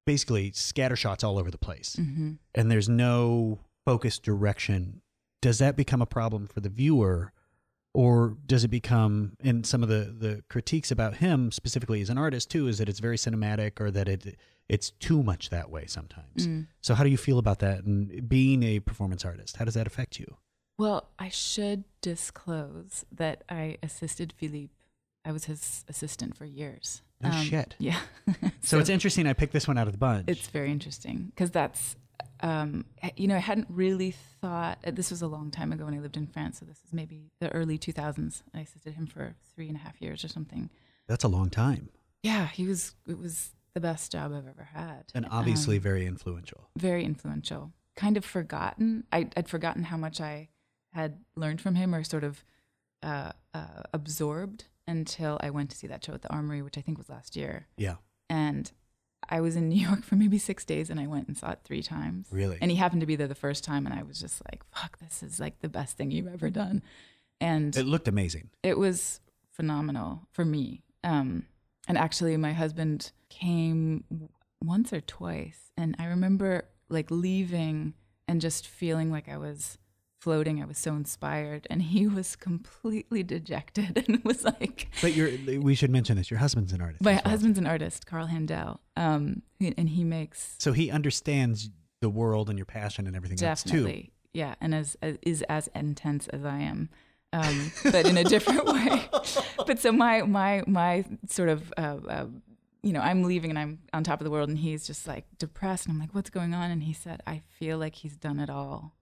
[SPEAKER 1] basically scattershots all over the place
[SPEAKER 2] hmm
[SPEAKER 1] and there's no focused direction, does that become a problem for the viewer? Or does it become, and some of the, the critiques about him specifically as an artist too, is that it's very cinematic or that it it's too much that way sometimes.
[SPEAKER 2] Mm.
[SPEAKER 1] So how do you feel about that? And being a performance artist, how does that affect you?
[SPEAKER 2] Well, I should disclose that I assisted Philippe. I was his assistant for years. Um,
[SPEAKER 1] shit.
[SPEAKER 2] Yeah.
[SPEAKER 1] So, it's interesting. I picked this one out of the bunch.
[SPEAKER 2] It's very interesting because that's, um, you know, I hadn't really thought. uh, This was a long time ago when I lived in France, so this is maybe the early 2000s. I assisted him for three and a half years or something.
[SPEAKER 1] That's a long time,
[SPEAKER 2] Yeah, he was. It was the best job I've ever had,
[SPEAKER 1] and obviously
[SPEAKER 2] Um,
[SPEAKER 1] very influential.
[SPEAKER 2] very influential. Kind of forgotten. I, I'd forgotten how much I had learned from him, or sort of uh, uh, absorbed until I went to see that show at the Armory, which I think was last year.
[SPEAKER 1] Yeah,
[SPEAKER 2] And I was in New York for maybe six days, and I went and saw it three times.
[SPEAKER 1] really.
[SPEAKER 2] And he happened to be there the first time, and I was just like, "Fuck, this is like the best thing you've ever done." And
[SPEAKER 1] it looked amazing.
[SPEAKER 2] it was phenomenal for me. Um, and actually, my husband came once or twice, and I remember like leaving and just feeling like I was floating. I was so inspired, and he was completely dejected and was like,
[SPEAKER 1] But you're, we should mention this. Your husband's an artist.
[SPEAKER 2] "My
[SPEAKER 1] well.
[SPEAKER 2] husband's an artist, Carl Handel, um, and he makes
[SPEAKER 1] So he understands the world and your passion and everything else too.
[SPEAKER 2] definitely, yeah, and as, as is as intense as I am." Um, but in a different way. but so my my my sort of uh, uh, you know I'm leaving and I'm on top of the world and he's just like depressed and I'm like what's going on and he said I feel like he's done it all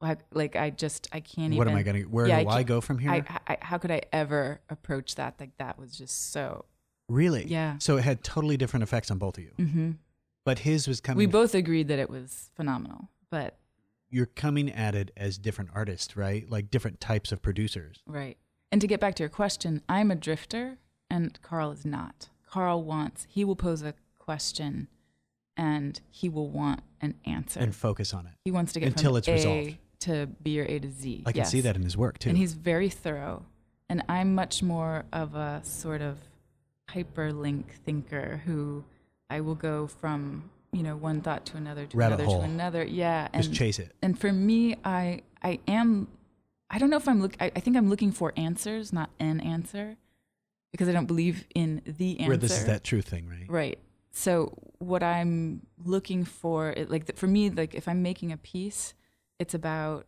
[SPEAKER 2] Like, like I just I can't
[SPEAKER 1] what
[SPEAKER 2] even.
[SPEAKER 1] What am I going to? Where
[SPEAKER 2] Yeah,
[SPEAKER 1] do
[SPEAKER 2] I
[SPEAKER 1] I, go from here?
[SPEAKER 2] I, I how could I ever approach that? Like that was just so.
[SPEAKER 1] really?
[SPEAKER 2] Yeah.
[SPEAKER 1] So it had totally different effects on both of you.
[SPEAKER 2] hmm
[SPEAKER 1] But his was coming.
[SPEAKER 2] We both agreed that it was phenomenal, but
[SPEAKER 1] you're coming at it as different artists, right? Like different types of producers.
[SPEAKER 2] right. And to get back to your question, I'm a drifter, and Carl is not. Carl wants. He will pose a question, and he will want an answer.
[SPEAKER 1] and focus on it.
[SPEAKER 2] he wants to get
[SPEAKER 1] until it's
[SPEAKER 2] A
[SPEAKER 1] resolved.
[SPEAKER 2] To be your A to Z.
[SPEAKER 1] I can see that in his work too.
[SPEAKER 2] And he's very thorough. And I'm much more of a sort of hyperlink thinker who I will go from, you know, one thought to another to
[SPEAKER 1] Rabbit
[SPEAKER 2] another
[SPEAKER 1] hole.
[SPEAKER 2] to another. Yeah.
[SPEAKER 1] Just
[SPEAKER 2] and,
[SPEAKER 1] chase it.
[SPEAKER 2] and for me, I I am I don't know if I'm look I, I think I'm looking for answers, not an answer. Because I don't believe in the answer.
[SPEAKER 1] Where this is that true thing, right?
[SPEAKER 2] Right. So what I'm looking for, it, like for me, like if I'm making a piece, it's about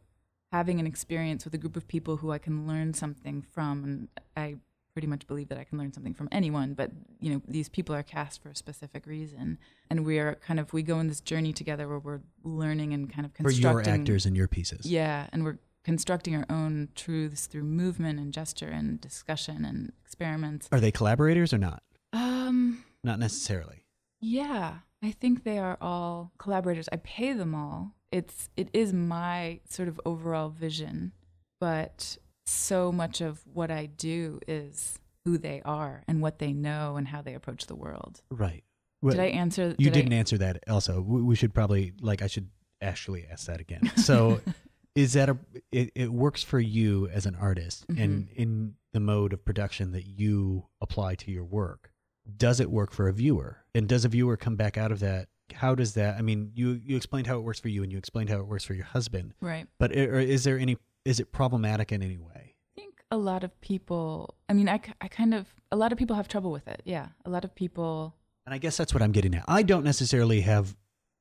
[SPEAKER 2] having an experience with a group of people who I can learn something from, and I pretty much believe that I can learn something from anyone. But you know, these people are cast for a specific reason, and we are kind of we go in this journey together where we're learning and kind of constructing
[SPEAKER 1] For your actors and your pieces.
[SPEAKER 2] Yeah, and we're constructing our own truths through movement and gesture and discussion and experiments.
[SPEAKER 1] Are they collaborators or not?
[SPEAKER 2] Um.
[SPEAKER 1] Not necessarily.
[SPEAKER 2] Yeah, I think they are all collaborators. I pay them all. It's it is my sort of overall vision, but so much of what I do is who they are and what they know and how they approach the world.
[SPEAKER 1] Right.
[SPEAKER 2] did I answer?
[SPEAKER 1] You
[SPEAKER 2] did
[SPEAKER 1] didn't answer that. Also, we, should probably like I should actually ask that again. So, is that a it, it works for you as an artist and
[SPEAKER 2] Mm-hmm.
[SPEAKER 1] in the mode of production that you apply to your work? Does it work for a viewer? And does a viewer come back out of that? How does that? I mean, you you explained how it works for you, and you explained how it works for your husband.
[SPEAKER 2] right.
[SPEAKER 1] But is there any? Is it problematic in any way?
[SPEAKER 2] I think a lot of people. I mean, I, I kind of a lot of people have trouble with it. Yeah, a lot of people.
[SPEAKER 1] And I guess that's what I'm getting at. I don't necessarily have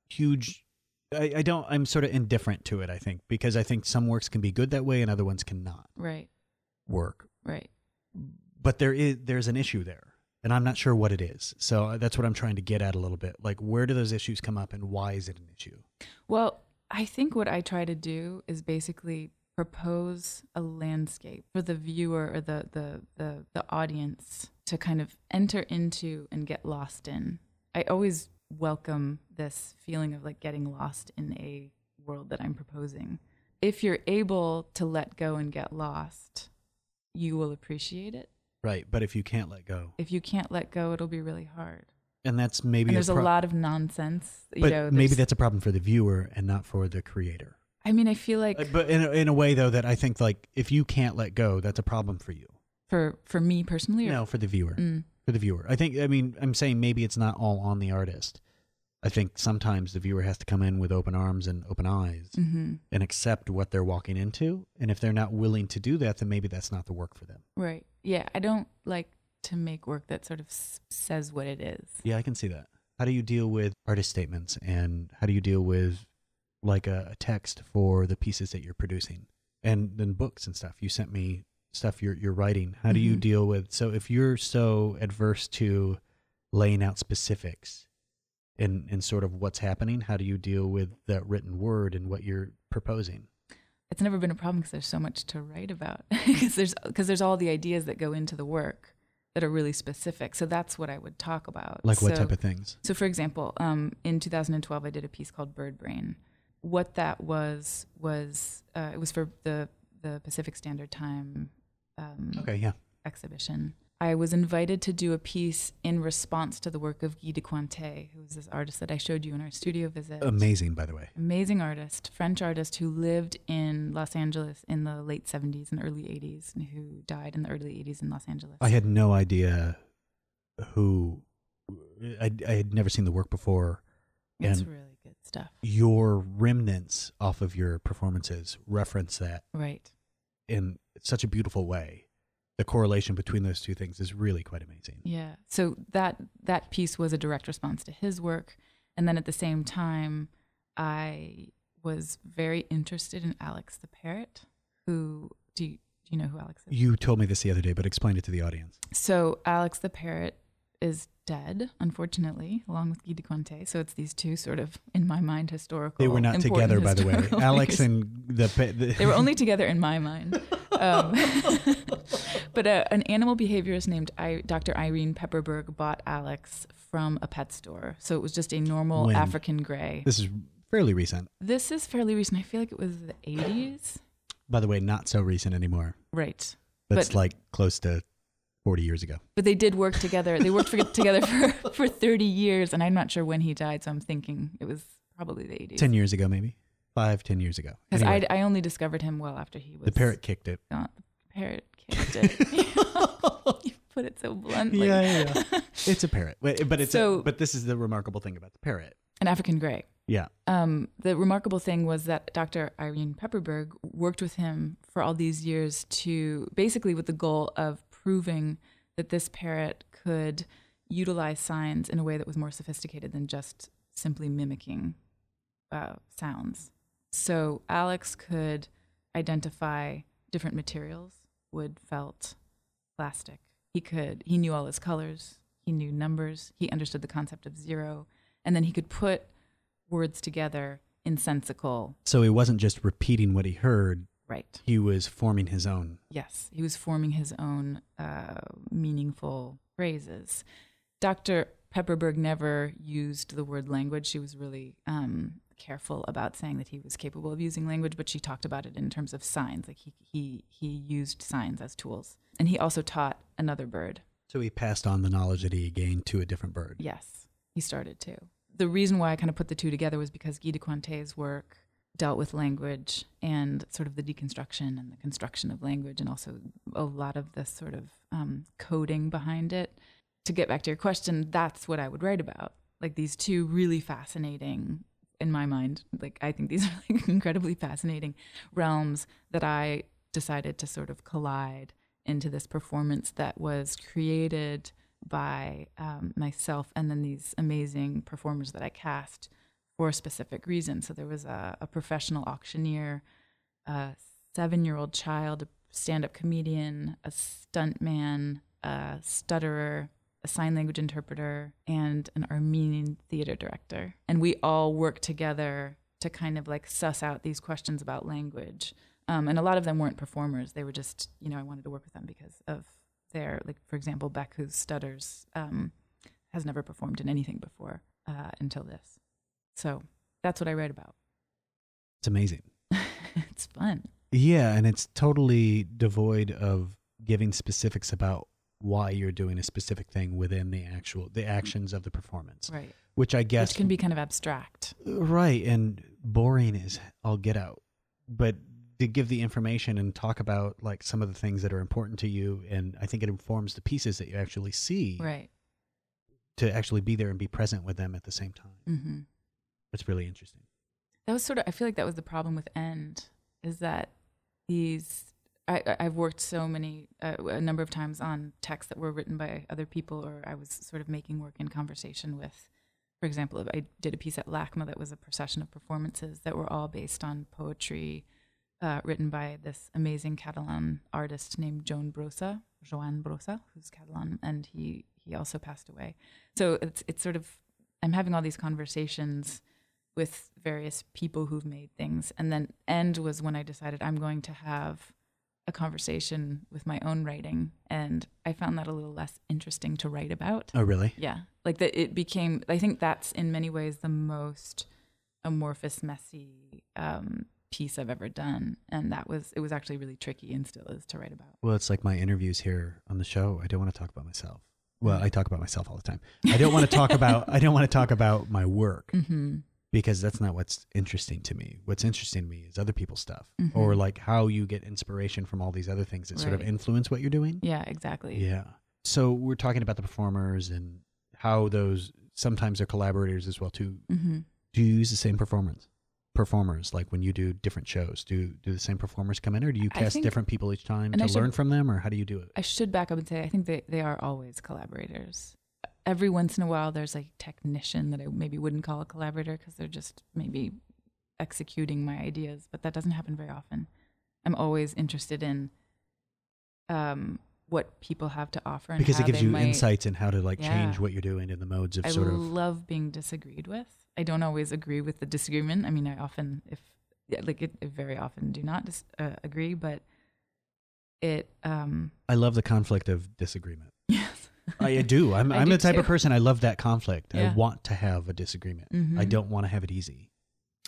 [SPEAKER 1] huge. I, I don't. I'm sort of indifferent to it. I think because I think some works can be good that way and other ones cannot
[SPEAKER 2] Right.
[SPEAKER 1] work.
[SPEAKER 2] Right.
[SPEAKER 1] But there is there's an issue there, and I'm not sure what it is. So uh, that's what I'm trying to get at a little bit. Like, where do those issues come up, and why is it an issue?
[SPEAKER 2] Well, I think what I try to do is basically propose a landscape for the viewer or the, the, the, the audience to kind of enter into and get lost in. I always welcome this feeling of like getting lost in a world that I'm proposing. If you're able to let go and get lost, you will appreciate it.
[SPEAKER 1] Right. But if you can't let go,
[SPEAKER 2] If you can't let go, it'll be really hard.
[SPEAKER 1] and that's maybe
[SPEAKER 2] And there's a,
[SPEAKER 1] pro-
[SPEAKER 2] lot of nonsense. You
[SPEAKER 1] But
[SPEAKER 2] know,
[SPEAKER 1] maybe that's a problem for the viewer and not for the creator.
[SPEAKER 2] I mean, I feel like
[SPEAKER 1] But in a, in a way, though, that I think like if you can't let go, that's a problem for you.
[SPEAKER 2] for for me personally, or,
[SPEAKER 1] No, for the viewer.
[SPEAKER 2] Mm.
[SPEAKER 1] For the viewer, I think. I mean, I'm saying maybe it's not all on the artist. I think sometimes the viewer has to come in with open arms and open eyes
[SPEAKER 2] hmm
[SPEAKER 1] and accept what they're walking into. And if they're not willing to do that, then maybe that's not the work for them.
[SPEAKER 2] Right. Yeah. I don't like to make work that sort of s- says what it is.
[SPEAKER 1] Yeah, I can see that. How do you deal with artist statements and how do you deal with like a, a text for the pieces that you're producing and then books and stuff? You sent me stuff you're you're writing. How do you
[SPEAKER 2] Mhm.
[SPEAKER 1] deal with so if you're so adverse to laying out specifics and in sort of what's happening, how do you deal with that written word and what you're proposing?
[SPEAKER 2] It's never been a problem because there's so much to write about. Because there's because there's all the ideas that go into the work that are really specific. So that's what I would talk about.
[SPEAKER 1] Like what
[SPEAKER 2] So-
[SPEAKER 1] type of things?
[SPEAKER 2] So, for example, um, in 2012, I did a piece called Bird Brain. What that was was uh, it was for the the Pacific Standard Time um,
[SPEAKER 1] Okay, yeah.
[SPEAKER 2] exhibition. I was invited to do a piece in response to the work of Guy de Cointet, who was this artist that I showed you in our studio visit.
[SPEAKER 1] Amazing by the way.
[SPEAKER 2] Amazing artist, French artist who lived in Los Angeles in the late 70s and early 80s, and who died in the early 80s in Los Angeles.
[SPEAKER 1] I had no idea who I, I had never seen the work before.
[SPEAKER 2] it's
[SPEAKER 1] and-
[SPEAKER 2] really good stuff.
[SPEAKER 1] Your remnants off of your performances reference that
[SPEAKER 2] Right.
[SPEAKER 1] in such a beautiful way. The correlation between those two things is really quite amazing.
[SPEAKER 2] Yeah. So that that piece was a direct response to his work, and then at the same time, I was very interested in Alex the parrot. Who do you, do you know who Alex is?
[SPEAKER 1] You told me this the other day, but explain it to the audience.
[SPEAKER 2] So Alex the parrot is dead, unfortunately, along with Guy de Cointet. So it's these two sort of, in my mind, historical.
[SPEAKER 1] They were not together, by the way. Alex and the, the
[SPEAKER 2] They were only together in my mind. Um, but uh, an animal behaviorist named I, Dr. Irene Pepperberg bought Alex from a pet store. So it was just a normal
[SPEAKER 1] When?
[SPEAKER 2] African gray.
[SPEAKER 1] This is fairly recent.
[SPEAKER 2] This is fairly recent. I feel like it was the 80s.
[SPEAKER 1] By the way, not so recent anymore.
[SPEAKER 2] Right.
[SPEAKER 1] That's
[SPEAKER 2] But-
[SPEAKER 1] like close to 40 years ago.
[SPEAKER 2] But they did work together. They worked for, together for, for 30 years. And I'm not sure when he died. So I'm thinking it was probably the 80s.
[SPEAKER 1] 10 years ago, maybe. Five, 10 years ago.
[SPEAKER 2] Because
[SPEAKER 1] Anyway,
[SPEAKER 2] I, I only discovered him well after he was
[SPEAKER 1] the parrot kicked it.
[SPEAKER 2] The parrot kicked it. you put it so bluntly.
[SPEAKER 1] yeah, yeah, yeah. it's a parrot. But it's a,
[SPEAKER 2] So-
[SPEAKER 1] but this is the remarkable thing about the parrot.
[SPEAKER 2] An African gray.
[SPEAKER 1] Yeah.
[SPEAKER 2] Um, the remarkable thing was that Dr. Irene Pepperberg worked with him for all these years to basically with the goal of proving that this parrot could utilize signs in a way that was more sophisticated than just simply mimicking uh, sounds. So Alex could identify different materials wood, felt, plastic. He could, he knew all his colors, he knew numbers, he understood the concept of zero, and then he could put words together in sensical.
[SPEAKER 1] So he wasn't just repeating what he heard,
[SPEAKER 2] Right.
[SPEAKER 1] he was forming his own.
[SPEAKER 2] Yes, he was forming his own uh, meaningful phrases. Dr. Pepperberg never used the word language. She was really um, careful about saying that he was capable of using language, but she talked about it in terms of signs. Like he he he used signs as tools, and he also taught another bird.
[SPEAKER 1] So he passed on the knowledge that he gained to a different bird.
[SPEAKER 2] Yes, he started to. The reason why I kind of put the two together was because Guy de Cointet's work dealt with language and sort of the deconstruction and the construction of language, and also a lot of the sort of um, coding behind it. To get back to your question, that's what I would write about. Like these two really fascinating, in my mind, like I think these are like incredibly fascinating realms that I decided to sort of collide into this performance that was created by um, myself and then these amazing performers that I cast for a specific reason. So there was a, a professional auctioneer, a seven year old child, a stand up comedian, a stuntman, a stutterer, a sign language interpreter, and an Armenian theater director. And we all worked together to kind of like suss out these questions about language. Um, and a lot of them weren't performers. They were just, you know, I wanted to work with them because of their, like, for example, Beck, who stutters, um, has never performed in anything before uh, until this. So that's what I write about.
[SPEAKER 1] It's amazing.
[SPEAKER 2] it's fun.
[SPEAKER 1] Yeah, and it's totally devoid of giving specifics about why you're doing a specific thing within the actual the actions of the performance,
[SPEAKER 2] Right.
[SPEAKER 1] which I guess
[SPEAKER 2] Which can be kind of abstract.
[SPEAKER 1] right and boring is I'll get out. But to give the information and talk about like some of the things that are important to you and I think it informs the pieces that you actually see
[SPEAKER 2] Right.
[SPEAKER 1] to actually be there and be present with them at the same time.
[SPEAKER 2] hmm
[SPEAKER 1] It's really interesting.
[SPEAKER 2] That was sort of, I feel like that was the problem with End is that these, I, I've worked so many, uh, a number of times on texts that were written by other people, or I was sort of making work in conversation with. For example, I did a piece at LACMA that was a procession of performances that were all based on poetry uh, written by this amazing Catalan artist named Joan Brossa, Joan Brossa, who's Catalan, and he he also passed away. So it's it's sort of I'm having all these conversations with various people who've made things, and then end was when I decided I'm going to have a conversation with my own writing, and I found that a little less interesting to write about.
[SPEAKER 1] Oh, really?
[SPEAKER 2] Yeah. Like that it became I think that's in many ways the most amorphous, messy um, piece I've ever done. And that was it was actually really tricky and still is to write about.
[SPEAKER 1] Well, it's like my interviews here on the show. I don't want to talk about myself. Well, I talk about myself all the time. I don't want to talk about I don't want to talk about my work
[SPEAKER 2] Mm-hmm.
[SPEAKER 1] Because that's not what's interesting to me. What's interesting to me is other people's stuff
[SPEAKER 2] Mhm.
[SPEAKER 1] or like how you get inspiration from all these other things that sort of influence what you're doing.
[SPEAKER 2] Yeah, exactly.
[SPEAKER 1] Yeah. So we're talking about the performers and how those sometimes they're collaborators as well too.
[SPEAKER 2] Mm-hmm.
[SPEAKER 1] Do you use the same performance? Performers like when you do different shows, do do the same performers come in, or do you cast
[SPEAKER 2] think-
[SPEAKER 1] different people each time to
[SPEAKER 2] should-
[SPEAKER 1] learn from them, or how do you do it?
[SPEAKER 2] I should back up and say I think they, they are always collaborators. Every once in a while, there's a technician that I maybe wouldn't call a collaborator because they're just maybe executing my ideas, but that doesn't happen very often. I'm always interested in um, what people have to offer and
[SPEAKER 1] because it gives
[SPEAKER 2] they
[SPEAKER 1] you
[SPEAKER 2] might-
[SPEAKER 1] insights in how to like change what you're doing in the modes of
[SPEAKER 2] I
[SPEAKER 1] sort of I
[SPEAKER 2] love being disagreed with. I don't always agree with the disagreement. I mean, I often, if yeah, like, it, I very often do not dis- uh, agree, but it, um,
[SPEAKER 1] I love the conflict of disagreement. I do. I'm
[SPEAKER 2] I
[SPEAKER 1] I'm
[SPEAKER 2] do
[SPEAKER 1] the type of person I love that conflict. I want to have a disagreement. I
[SPEAKER 2] Mhm.
[SPEAKER 1] don't want to have it easy.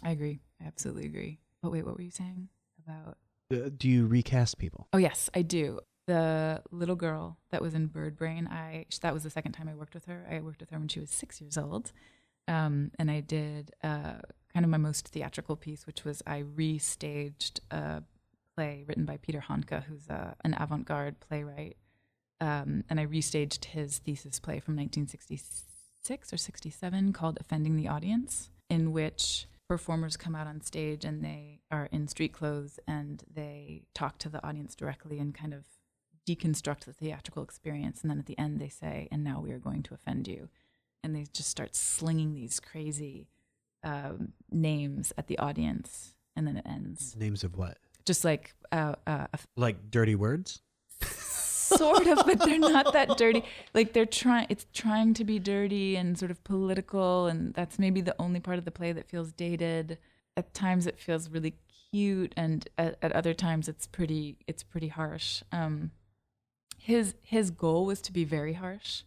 [SPEAKER 2] I agree. I absolutely agree. But wait, what were you saying about?
[SPEAKER 1] Uh, do you recast people?
[SPEAKER 2] Oh yes, I do. The little girl that was in Bird Brain, I that was the second time I worked with her. I worked with her when she was six years old, um, and I did uh, kind of my most theatrical piece, which was I restaged a play written by Peter Handke, who's a, an avant-garde playwright, um, and I restaged his thesis play from 1966 or 67 called "Offending the Audience," in which performers come out on stage and they are in street clothes and they talk to the audience directly and kind of deconstruct the theatrical experience. And then at the end, they say, "And now we are going to offend you," and they just start slinging these crazy um, names at the audience, and then it ends
[SPEAKER 1] Names of what?
[SPEAKER 2] just like uh, uh,
[SPEAKER 1] Like dirty words?
[SPEAKER 2] sort of but they're not that dirty. Like they're trying it's trying to be dirty and sort of political and that's maybe the only part of the play that feels dated. At times it feels really cute and at, at other times it's pretty it's pretty harsh. Um his his goal was to be very harsh.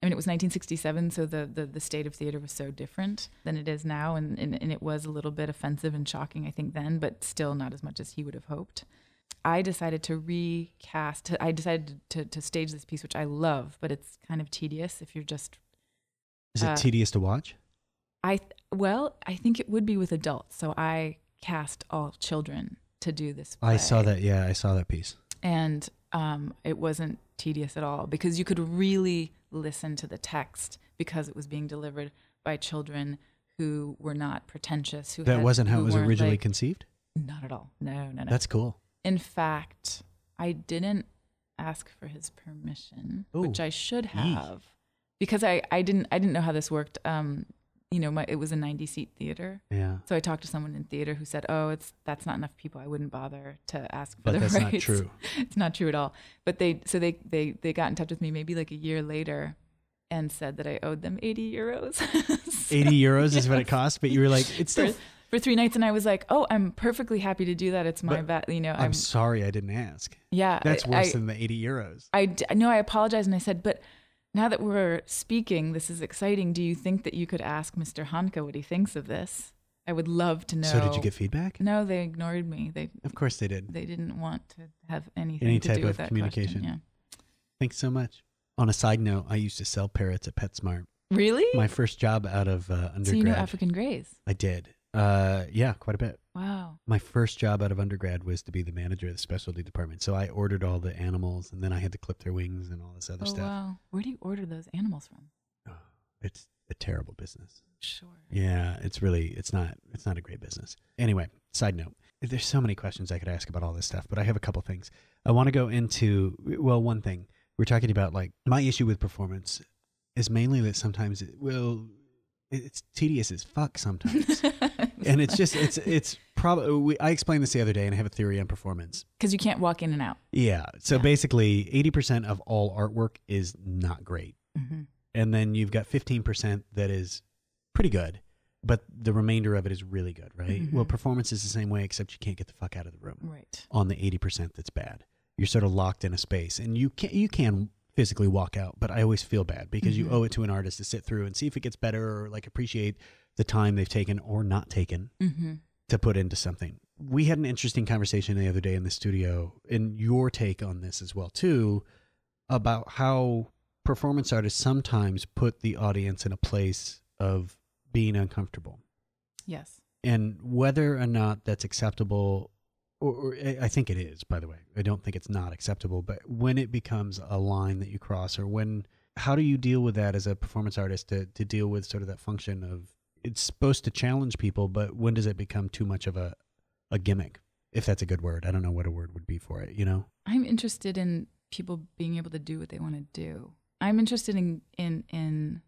[SPEAKER 2] I mean, it was 1967, so the, the, the state of theater was so different than it is now, and, and, and it was a little bit offensive and shocking, I think, then, but still not as much as he would have hoped. I decided to recast. To, I decided to, to stage this piece, which I love, but it's kind of tedious if you're just.
[SPEAKER 1] Is it
[SPEAKER 2] Uh,
[SPEAKER 1] tedious to watch?
[SPEAKER 2] I th- well, I think it would be with adults, so I cast all children to do this.
[SPEAKER 1] I saw that. Yeah, I saw that piece.
[SPEAKER 2] and um, it wasn't tedious at all because you could really listen to the text because it was being delivered by children who were not pretentious. Who
[SPEAKER 1] That
[SPEAKER 2] had-
[SPEAKER 1] wasn't how it was originally
[SPEAKER 2] like-
[SPEAKER 1] conceived.
[SPEAKER 2] not at all. No, no, no.
[SPEAKER 1] That's cool.
[SPEAKER 2] In fact, I didn't ask for his permission,
[SPEAKER 1] Ooh,
[SPEAKER 2] which I should have, because I, I didn't I didn't know how this worked. Um, you know, my it was a ninety seat theater,
[SPEAKER 1] Yeah,
[SPEAKER 2] so I talked to someone in theater who said, "Oh, it's that's not enough people. I wouldn't bother to ask for
[SPEAKER 1] but
[SPEAKER 2] the
[SPEAKER 1] that's
[SPEAKER 2] rights."
[SPEAKER 1] not true.
[SPEAKER 2] it's not true at all. But they so they they they got in touch with me maybe like a year later, and said that I owed them eighty euros. So-
[SPEAKER 1] Eighty euros is what it costs, but you were like, it's still.
[SPEAKER 2] For three nights, and I was like, "Oh, I'm perfectly happy to do that. It's my bad." You know,
[SPEAKER 1] I'm,
[SPEAKER 2] I'm
[SPEAKER 1] sorry I didn't ask.
[SPEAKER 2] yeah.
[SPEAKER 1] That's worse
[SPEAKER 2] I,
[SPEAKER 1] than the eighty euros.
[SPEAKER 2] I no, I apologized and I said, but now that we're speaking, this is exciting. Do you think that you could ask Mr. Handke what he thinks of this? I would love to know.
[SPEAKER 1] So did you get feedback?
[SPEAKER 2] No, they ignored me. They
[SPEAKER 1] Of course they did.
[SPEAKER 2] they didn't want to have anything
[SPEAKER 1] Any
[SPEAKER 2] to
[SPEAKER 1] type
[SPEAKER 2] do
[SPEAKER 1] of communication.
[SPEAKER 2] Question.
[SPEAKER 1] Thanks so much. On a side note, I used to sell parrots at PetSmart.
[SPEAKER 2] Yeah. Really?
[SPEAKER 1] My first job out of uh, undergrad.
[SPEAKER 2] so you know African Greys?
[SPEAKER 1] I did. Uh, yeah, quite a bit.
[SPEAKER 2] Wow.
[SPEAKER 1] My first job out of undergrad was to be the manager of the specialty department. So I ordered all the animals, and then I had to clip their wings and all this other
[SPEAKER 2] Oh
[SPEAKER 1] stuff.
[SPEAKER 2] wow. Where do you order those animals from?
[SPEAKER 1] Oh, it's a terrible business.
[SPEAKER 2] Sure.
[SPEAKER 1] Yeah, it's really it's not it's not a great business. Anyway, side note. There's so many questions I could ask about all this stuff, but I have a couple things. I want to go into well, one thing. We're talking about like my issue with performance is mainly that sometimes it, well it- it's tedious as fuck sometimes. and it's just it's it's probably I explained this the other day and I have a theory on performance.
[SPEAKER 2] because you can't walk in and out.
[SPEAKER 1] Yeah. So
[SPEAKER 2] Yeah.
[SPEAKER 1] basically 80% of all artwork is not great
[SPEAKER 2] hmm
[SPEAKER 1] and then you've got 15% that is pretty good but the remainder of it is really good right well
[SPEAKER 2] Mhm.
[SPEAKER 1] performance is the same way except you can't get the fuck out of the room
[SPEAKER 2] Right.
[SPEAKER 1] on the 80% that's bad you're sort of locked in a space and you can you can physically walk out but i always feel bad because
[SPEAKER 2] Mhm.
[SPEAKER 1] you owe it to an artist to sit through and see if it gets better or like appreciate the time they've taken or not taken
[SPEAKER 2] hmm
[SPEAKER 1] to put into something. We had an interesting conversation the other day in the studio, and your take on this as well too, about how performance artists sometimes put the audience in a place of being uncomfortable,
[SPEAKER 2] Yes.
[SPEAKER 1] and whether or not that's acceptable. Or, or I I think it is, by the way. I don't think it's not acceptable, but when it becomes a line that you cross, or when, how do you deal with that as a performance artist to, to deal with sort of that function of it's supposed to challenge people, but when does it become too much of a, a gimmick? If that's a good word. I don't know what a word would be for it, you know?
[SPEAKER 2] I'm interested in people being able to do what they want to do. I'm interested in in in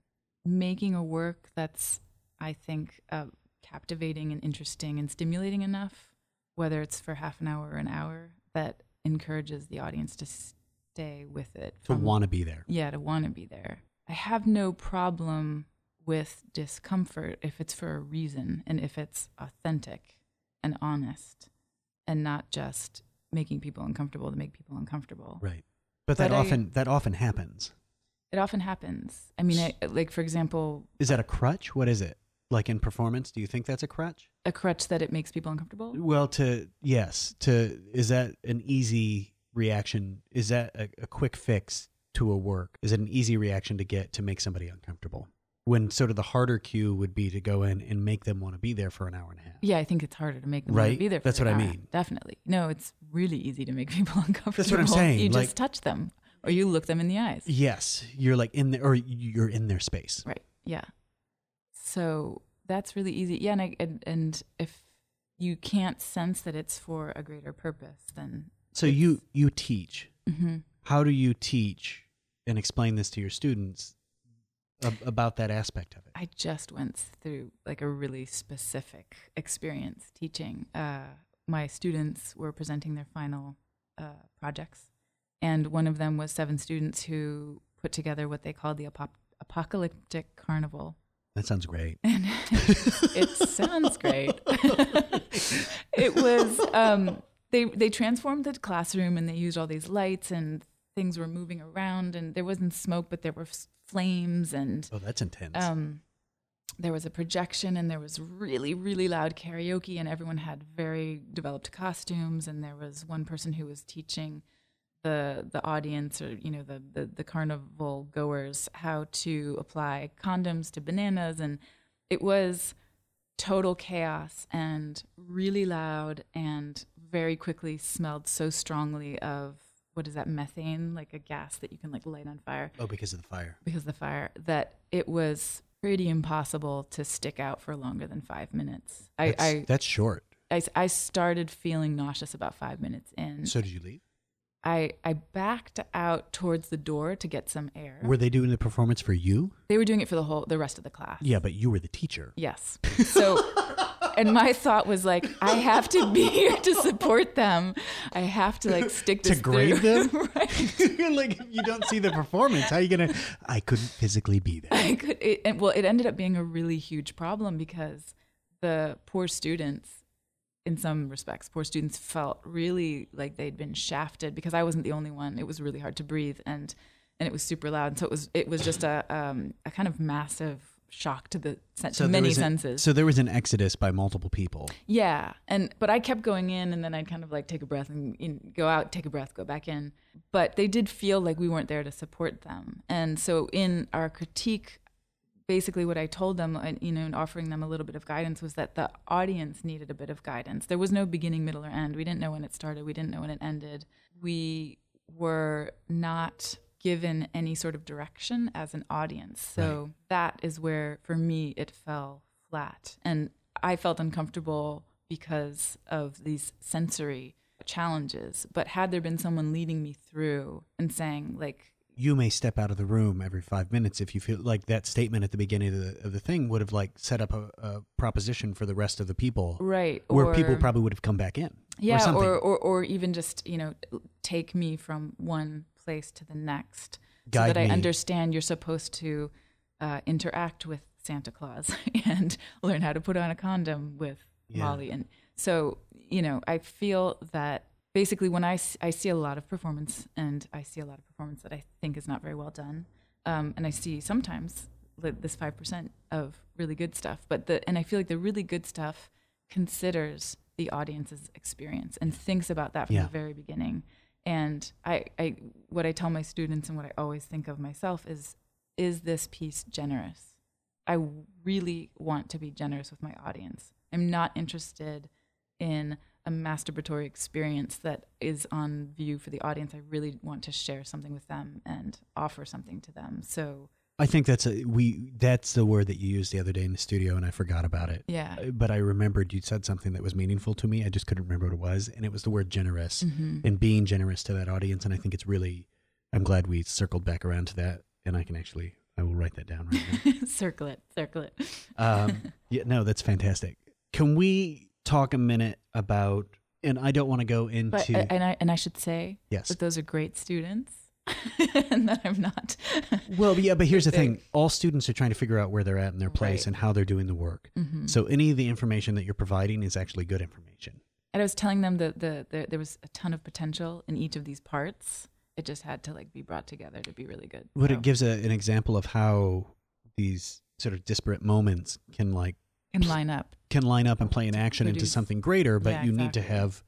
[SPEAKER 2] making a work that's, I think, uh, captivating and interesting and stimulating enough, whether it's for half an hour or an hour, that encourages the audience to stay with it.
[SPEAKER 1] To want to be there.
[SPEAKER 2] yeah, to want to be there. I have no problem with discomfort if it's for a reason and if it's authentic and honest and not just making people uncomfortable to make people uncomfortable.
[SPEAKER 1] Right. But that
[SPEAKER 2] But I-
[SPEAKER 1] often that often happens.
[SPEAKER 2] It often happens. I mean, I, like for example,
[SPEAKER 1] Is that a crutch? What is it? Like in performance, do you think that's a crutch?
[SPEAKER 2] a crutch that it makes people uncomfortable.
[SPEAKER 1] Well, to yes, to is that an easy reaction? Is that a, a quick fix to a work? Is it an easy reaction to get to make somebody uncomfortable? When sort of the harder cue would be to go in and make them want to be there for an hour and a half.
[SPEAKER 2] Yeah, I think it's harder to make them want
[SPEAKER 1] Right?
[SPEAKER 2] to be there. For
[SPEAKER 1] That's what I mean.
[SPEAKER 2] Definitely. No, it's really easy to make people uncomfortable.
[SPEAKER 1] That's what I'm saying,
[SPEAKER 2] You
[SPEAKER 1] like-
[SPEAKER 2] just touch them or you look them in the eyes.
[SPEAKER 1] Yes, you're like in there, or you're in their space.
[SPEAKER 2] Right. Yeah. So that's really easy. Yeah, and, I, and and if you can't sense that it's for a greater purpose, then
[SPEAKER 1] So you you teach.
[SPEAKER 2] mhm.
[SPEAKER 1] How do you teach and explain this to your students ab- about that aspect of it?
[SPEAKER 2] I just went through like a really specific experience teaching. Uh, my students were presenting their final uh, projects, and one of them was seven students who put together what they called the apop- apocalyptic carnival.
[SPEAKER 1] That sounds great.
[SPEAKER 2] And it sounds great. it was um, they they transformed the classroom and they used all these lights and things were moving around and there wasn't smoke but there were flames and
[SPEAKER 1] Oh, that's intense.
[SPEAKER 2] um, there was a projection and there was really really loud karaoke and everyone had very developed costumes and there was one person who was teaching the the audience or you know the the, the carnival goers how to apply condoms to bananas and it was total chaos and really loud and very quickly smelled so strongly of what is that methane like a gas that you can like light on fire
[SPEAKER 1] oh, because of the fire.
[SPEAKER 2] because of the fire that it was pretty impossible to stick out for longer than five minutes. I,
[SPEAKER 1] That's,
[SPEAKER 2] I,
[SPEAKER 1] that's short.
[SPEAKER 2] I, I started feeling nauseous about five minutes in.
[SPEAKER 1] So did you leave?
[SPEAKER 2] I, I backed out towards the door to get some air.
[SPEAKER 1] Were they doing the performance for you?
[SPEAKER 2] they were doing it for the whole the rest of the class.
[SPEAKER 1] Yeah, but you were the teacher.
[SPEAKER 2] Yes. So, and my thought was like, I have to be here to support them. I have to like stick
[SPEAKER 1] To grade
[SPEAKER 2] through.
[SPEAKER 1] them?
[SPEAKER 2] right.
[SPEAKER 1] like you don't see the performance, how are you gonna? I couldn't physically be there.
[SPEAKER 2] I could. It, and, well, it ended up being a really huge problem because the poor students, in some respects, poor students felt really like they'd been shafted because I wasn't the only one. It was really hard to breathe and and it was super loud. And so it was it was just a um, a kind of massive shock to the sen-
[SPEAKER 1] So
[SPEAKER 2] to many
[SPEAKER 1] an-
[SPEAKER 2] senses.
[SPEAKER 1] So there was an exodus by multiple people.
[SPEAKER 2] Yeah, and but I kept going in, and then I'd kind of like take a breath and you know, go out, take a breath, go back in. But they did feel like we weren't there to support them, and so in our critique, basically what I told them, and you know, and offering them a little bit of guidance was that the audience needed a bit of guidance. There was no beginning, middle, or end. We didn't know when it started. We didn't know when it ended. We were not given any sort of direction as an audience. So that is where, for me, it fell flat. And I felt uncomfortable because of these sensory challenges. But had there been someone leading me through and saying, like,
[SPEAKER 1] You may step out of the room every five minutes if you feel like that statement at the beginning of the of the thing would have like set up a, a proposition for the rest of the people,
[SPEAKER 2] right,
[SPEAKER 1] where people probably would have come back in.
[SPEAKER 2] yeah,
[SPEAKER 1] something.
[SPEAKER 2] or, or or even just you know take me from one place to the next, so
[SPEAKER 1] Guide
[SPEAKER 2] that I understand you're supposed to uh, interact with Santa Claus and learn how to put on a condom with
[SPEAKER 1] Yeah.
[SPEAKER 2] Molly, and so you know I feel that basically when I, I see a lot of performance and I see a lot of performance that I think is not very well done, um, and I see sometimes this five percent of really good stuff, but the and I feel like the really good stuff considers the audience's experience and thinks about that from
[SPEAKER 1] Yeah.
[SPEAKER 2] the very beginning. And I, I, what I tell my students and what I always think of myself is, is this piece generous? I really want to be generous with my audience. I'm not interested in a masturbatory experience that is on view for the audience. I really want to share something with them and offer something to them. So
[SPEAKER 1] I think that's a we that's the word that you used the other day in the studio, and I forgot about it.
[SPEAKER 2] yeah,
[SPEAKER 1] Uh, But I remembered you said something that was meaningful to me. I just couldn't remember what it was, and it was the word generous
[SPEAKER 2] Mhm.
[SPEAKER 1] and being generous to that audience. And I think it's really, I'm glad we circled back around to that, and I can actually I will write that down right now.
[SPEAKER 2] circle it, circle it.
[SPEAKER 1] um, yeah, no, that's fantastic. Can we talk a minute about? And I don't want to go into
[SPEAKER 2] But and I and I should say
[SPEAKER 1] yes,
[SPEAKER 2] that those are great students. and that I'm not.
[SPEAKER 1] Well, yeah, but here's the
[SPEAKER 2] Thing.
[SPEAKER 1] all students are trying to figure out where they're at in their place
[SPEAKER 2] Right.
[SPEAKER 1] and how they're doing the work.
[SPEAKER 2] Mhm.
[SPEAKER 1] So any of the information that you're providing is actually good information.
[SPEAKER 2] And I was telling them that the, the there was a ton of potential in each of these parts. It just had to like be brought together to be really good.
[SPEAKER 1] But
[SPEAKER 2] So,
[SPEAKER 1] it gives a, an example of how these sort of disparate moments can like
[SPEAKER 2] can line up.
[SPEAKER 1] can line up and play an action into something greater, but
[SPEAKER 2] Yeah,
[SPEAKER 1] you need to have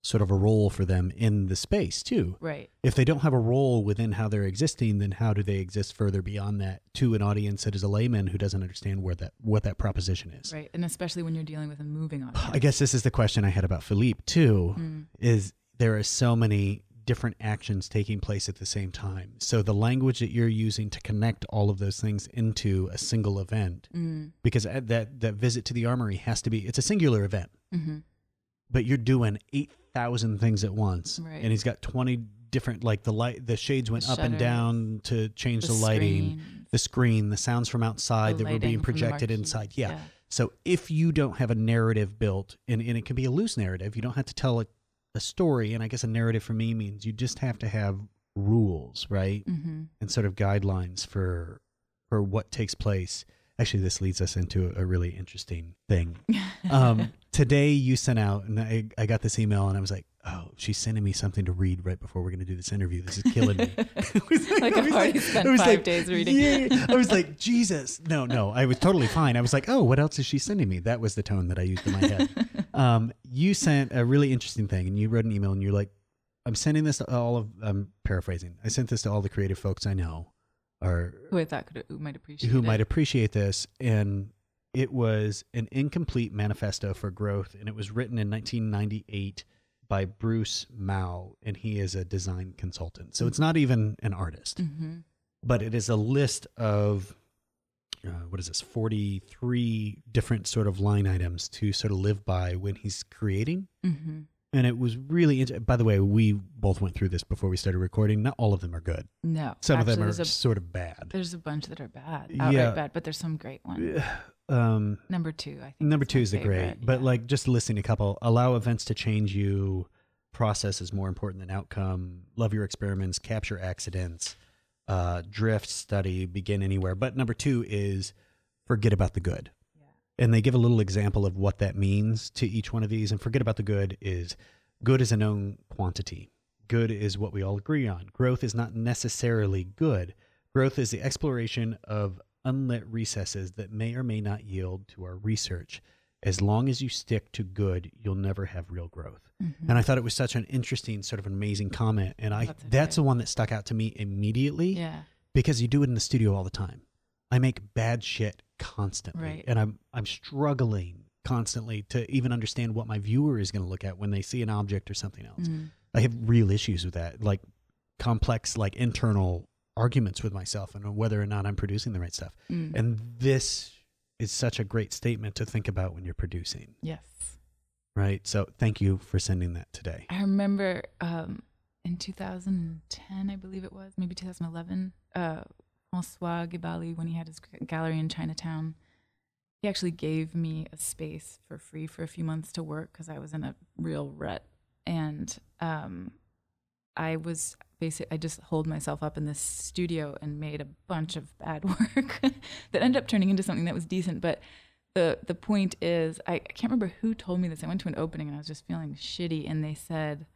[SPEAKER 1] sort of a role for them in the space too.
[SPEAKER 2] Right.
[SPEAKER 1] If they don't have a role within how they're existing, then how do they exist further beyond that to an audience that is a layman who doesn't understand where that what that proposition is?
[SPEAKER 2] Right. And especially when you're dealing with a moving audience.
[SPEAKER 1] I guess this is the question I had about Philippe too.
[SPEAKER 2] Mm.
[SPEAKER 1] Is there are so many different actions taking place at the same time. So the language that you're using to connect all of those things into a single event,
[SPEAKER 2] Mm.
[SPEAKER 1] because that that visit to the armory has to be it's a singular event,
[SPEAKER 2] hmm
[SPEAKER 1] but you're doing eight thousand things at once,
[SPEAKER 2] Right.
[SPEAKER 1] and he's got twenty different like the light the shades went
[SPEAKER 2] The
[SPEAKER 1] up and down to change the, lighting,
[SPEAKER 2] screen,
[SPEAKER 1] the screen, the sounds from outside
[SPEAKER 2] the
[SPEAKER 1] that were being
[SPEAKER 2] the
[SPEAKER 1] projected inside. yeah. So if you don't have a narrative built, and, and it can be a loose narrative, you don't have to tell a, a story. And I guess a narrative for me means you just have to have rules, right?
[SPEAKER 2] hmm
[SPEAKER 1] And sort of guidelines for for what takes place. Actually, this leads us into a really interesting thing. Um, today you sent out, and I, I got this email, and I was like, oh, she's sending me something to read right before we're going to do this interview. This is killing me. I was
[SPEAKER 2] Like
[SPEAKER 1] I
[SPEAKER 2] I've already
[SPEAKER 1] I
[SPEAKER 2] spent five days reading.
[SPEAKER 1] Yeah, I was like, Jesus. No, no, I was totally fine. I was like, oh, what else is she sending me? That was the tone that I used in my head. Um, you sent a really interesting thing, and you wrote an email, and you're like, I'm sending this to all of. I'm paraphrasing. I sent this to all the creative folks I know, or
[SPEAKER 2] Who I thought could who might appreciate
[SPEAKER 1] who
[SPEAKER 2] it.
[SPEAKER 1] might appreciate this, and it was an incomplete manifesto for growth, and it was written in 1998 by Bruce Mau, and he is a design consultant. So it's not even an artist
[SPEAKER 2] hmm
[SPEAKER 1] but it is a list of uh, what is this 43 different sort of line items to sort of live by when he's creating
[SPEAKER 2] hmm
[SPEAKER 1] and it was really int- by the way we both went through this before we started recording not all of them are good
[SPEAKER 2] No.
[SPEAKER 1] some of them are
[SPEAKER 2] a,
[SPEAKER 1] sort of bad
[SPEAKER 2] there's a bunch that are bad.
[SPEAKER 1] Yeah.
[SPEAKER 2] Outright bad, but there's some great ones.
[SPEAKER 1] um
[SPEAKER 2] Number two, I think.
[SPEAKER 1] number two is the great
[SPEAKER 2] favorite,
[SPEAKER 1] but
[SPEAKER 2] yeah.
[SPEAKER 1] like just listing a couple allow events to change you process is more important than outcome love your experiments capture accidents uh, drift study begin anywhere but number two is forget about the good
[SPEAKER 2] Yeah.
[SPEAKER 1] And they give a little example of what that means to each one of these and forget about the good is good is a known quantity good is what we all agree on growth is not necessarily good growth is the exploration of unlit recesses that may or may not yield to our research as long as you stick to good you'll never have real growth
[SPEAKER 2] Mhm.
[SPEAKER 1] and i thought it was such an interesting sort of an amazing comment and i
[SPEAKER 2] That's
[SPEAKER 1] that's the one that stuck out to me immediately
[SPEAKER 2] yeah.
[SPEAKER 1] because you do it in the studio all the time. I make bad shit constantly,
[SPEAKER 2] Right.
[SPEAKER 1] and I'm I'm struggling constantly to even understand what my viewer is going to look at when they see an object or something else.
[SPEAKER 2] Mhm.
[SPEAKER 1] I have real issues with that, like complex, like internal arguments with myself and whether or not I'm producing the right stuff.
[SPEAKER 2] Mm.
[SPEAKER 1] And this is such a great statement to think about when you're producing,
[SPEAKER 2] Yes.
[SPEAKER 1] right? So thank you for sending that today.
[SPEAKER 2] I remember um, in 2010, I believe it was, maybe 2011, uh, Francois Ghebaly, when he had his gallery in Chinatown, he actually gave me a space for free for a few months to work because I was in a real rut. And um, I was basically, I just holed myself up in this studio and made a bunch of bad work that ended up turning into something that was decent. But the the point is, I, I can't remember who told me this. I went to an opening and I was just feeling shitty, and they said,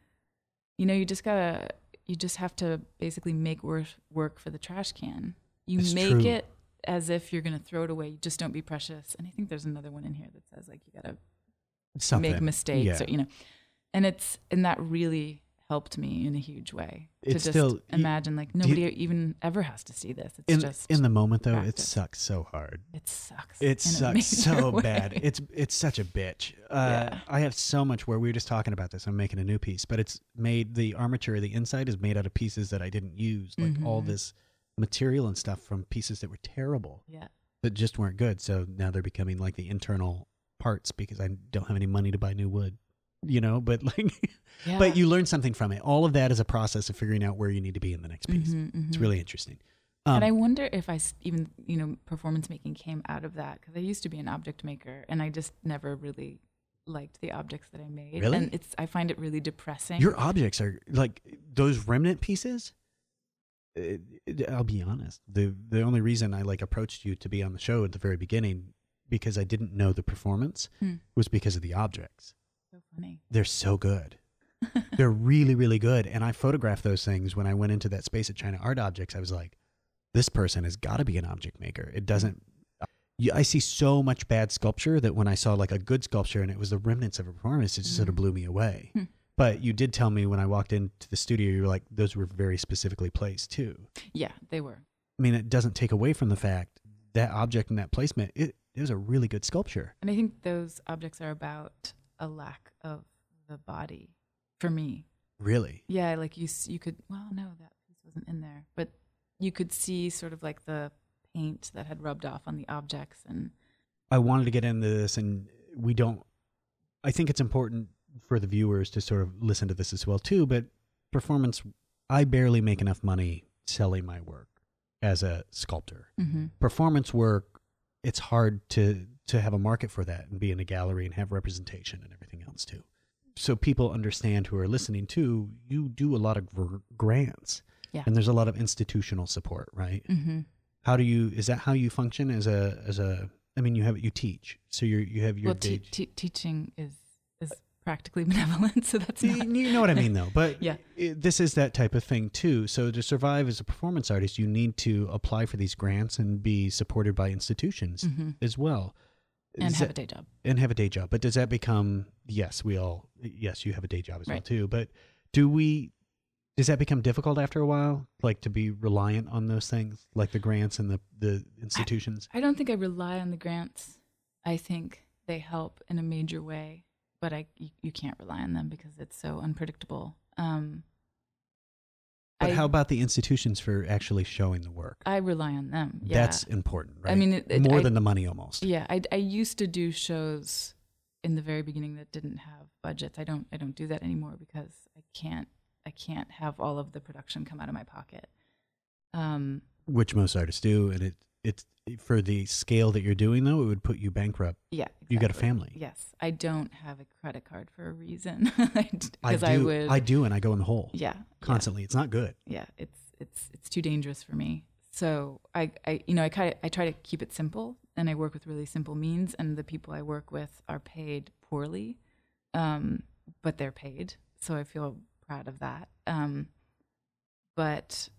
[SPEAKER 2] you know, you just gotta, you just have to basically make work work for the trash can. You
[SPEAKER 1] It's
[SPEAKER 2] make
[SPEAKER 1] true.
[SPEAKER 2] it as if you're gonna throw it away. You just don't be precious. And I think there's another one in here that says like you gotta make mistakes
[SPEAKER 1] Yeah.
[SPEAKER 2] or you know, and it's and that really helped me in a huge way
[SPEAKER 1] It's
[SPEAKER 2] to just
[SPEAKER 1] still- you-
[SPEAKER 2] imagine like nobody even ever has to see this. It's
[SPEAKER 1] in
[SPEAKER 2] just
[SPEAKER 1] in the moment though, it sucks so hard.
[SPEAKER 2] it sucks.
[SPEAKER 1] It sucks so
[SPEAKER 2] way.
[SPEAKER 1] bad. It's it's such a bitch. Uh,
[SPEAKER 2] Yeah.
[SPEAKER 1] I have so much where we were just talking about this. I'm making a new piece, but it's made the armature, the inside is made out of pieces that I didn't use, like all
[SPEAKER 2] Mhm.
[SPEAKER 1] this material and stuff from pieces that were terrible,
[SPEAKER 2] yeah.
[SPEAKER 1] that just weren't good. So now they're becoming like the internal parts because I don't have any money to buy new wood. You know, but like,
[SPEAKER 2] yeah.
[SPEAKER 1] but you learn something from it. All of that is a process of figuring out where you need to be in the next piece.
[SPEAKER 2] Mhm,
[SPEAKER 1] It's
[SPEAKER 2] mhm.
[SPEAKER 1] really interesting. Um,
[SPEAKER 2] and I wonder if I even, you know, performance making came out of that because I used to be an object maker and I just never really liked the objects that I made.
[SPEAKER 1] Really?
[SPEAKER 2] And it's, I find it really depressing.
[SPEAKER 1] Your objects are like those remnant pieces. It, it, I'll be honest. the The only reason I like approached you to be on the show at the very beginning because I didn't know the performance
[SPEAKER 2] Hmm.
[SPEAKER 1] was because of the objects.
[SPEAKER 2] So funny.
[SPEAKER 1] They're so good. They're really, really good. And I photographed those things when I went into that space at China Art Objects. I was like, this person has got to be an object maker. It doesn't. I see so much bad sculpture that when I saw like a good sculpture and it was the remnants of a performance, it just sort of
[SPEAKER 2] Mhm.
[SPEAKER 1] blew me away. But you did tell me when I walked into the studio, you were like, those were very specifically placed too.
[SPEAKER 2] yeah, they were.
[SPEAKER 1] I mean, it doesn't take away from the fact that object and that placement, it, it was a really good sculpture.
[SPEAKER 2] And I think those objects are about a lack of the body for me.
[SPEAKER 1] Really.
[SPEAKER 2] Yeah, like you you could well no that piece wasn't in there, but you could see sort of like the paint that had rubbed off on the objects and
[SPEAKER 1] I wanted to get into this, and we don't. I think it's important for the viewers to sort of listen to this as well too. But performance, I barely make enough money selling my work as a sculptor.
[SPEAKER 2] mm-hmm.
[SPEAKER 1] Performance work, it's hard to to have a market for that and be in a gallery and have representation and everything else too. So people understand who are listening too. You do a lot of gr- grants,
[SPEAKER 2] Yeah.
[SPEAKER 1] and there's a lot of institutional support, right?
[SPEAKER 2] Mm-hmm.
[SPEAKER 1] How do you? Is that how you function as a as a? I mean, you have you teach, so you you have your
[SPEAKER 2] well te- te- teaching is is practically benevolent, so that's
[SPEAKER 1] you
[SPEAKER 2] not
[SPEAKER 1] you know what I mean, though. But
[SPEAKER 2] Yeah.
[SPEAKER 1] i- this is that type of thing too. So to survive as a performance artist, you need to apply for these grants and be supported by institutions
[SPEAKER 2] hmm
[SPEAKER 1] as well,
[SPEAKER 2] and
[SPEAKER 1] Is
[SPEAKER 2] have a day job.
[SPEAKER 1] and have a day job. But does that become? Yes, we all. Yes, you have a day job as well too. But do we? Does that become difficult after a while? Like to be reliant on those things, like the grants and the the institutions.
[SPEAKER 2] I don't think I rely on the grants. I think they help in a major way, but I you, you can't rely on them because it's so unpredictable. Um,
[SPEAKER 1] But
[SPEAKER 2] I,
[SPEAKER 1] how about the institutions for actually showing the work?
[SPEAKER 2] I rely on them. Yeah.
[SPEAKER 1] That's important, right?
[SPEAKER 2] I mean, it, it,
[SPEAKER 1] more
[SPEAKER 2] I-
[SPEAKER 1] than the money almost.
[SPEAKER 2] Yeah, I I used to do shows in the very beginning that didn't have budgets. I don't I don't do that anymore because I can't I can't have all of the production come out of my pocket. Um,
[SPEAKER 1] Which most artists do, and it it's for the scale that you're doing though, it would put you bankrupt.
[SPEAKER 2] yeah,
[SPEAKER 1] You got a family.
[SPEAKER 2] Yes, I don't have a credit card for a reason
[SPEAKER 1] I do.
[SPEAKER 2] I, would.
[SPEAKER 1] I do, and I go in the hole
[SPEAKER 2] yeah,
[SPEAKER 1] constantly. It's not good.
[SPEAKER 2] Yeah, yeah, it's it's it's too dangerous for me. So I, I you know I kind of I try to keep it simple, and I work with really simple means, and the people I work with are paid poorly, um, but they're paid, so I feel proud of that. Um, but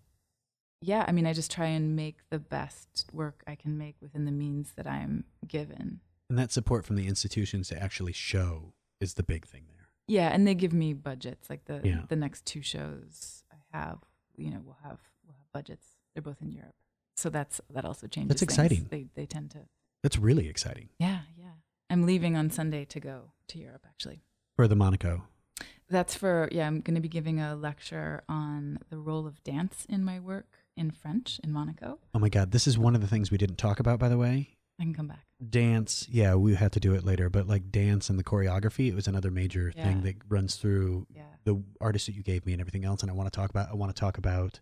[SPEAKER 2] yeah, I mean, I just try and make the best work I can make within the means that I'm given.
[SPEAKER 1] And that support from the institutions to actually show is the big thing there.
[SPEAKER 2] Yeah, and they give me budgets. Like the
[SPEAKER 1] Yeah.
[SPEAKER 2] the next two shows I have, you know, we'll have we'll have budgets. They're both in Europe, so that's that also changes.
[SPEAKER 1] That's
[SPEAKER 2] things.
[SPEAKER 1] exciting.
[SPEAKER 2] They they tend to.
[SPEAKER 1] That's really exciting
[SPEAKER 2] Yeah, yeah. I'm leaving on Sunday to go to Europe. Actually,
[SPEAKER 1] for the Monaco.
[SPEAKER 2] that's for yeah. I'm going to be giving a lecture on the role of dance in my work in French in Monaco.
[SPEAKER 1] Oh my God, this is one of the things we didn't talk about, by the way.
[SPEAKER 2] I can come back.
[SPEAKER 1] Dance, yeah, we had to do it later, but like dance and the choreography, it was another major thing that runs through
[SPEAKER 2] Yeah.
[SPEAKER 1] the artists that you gave me and everything else. And I want to talk about, I want to talk about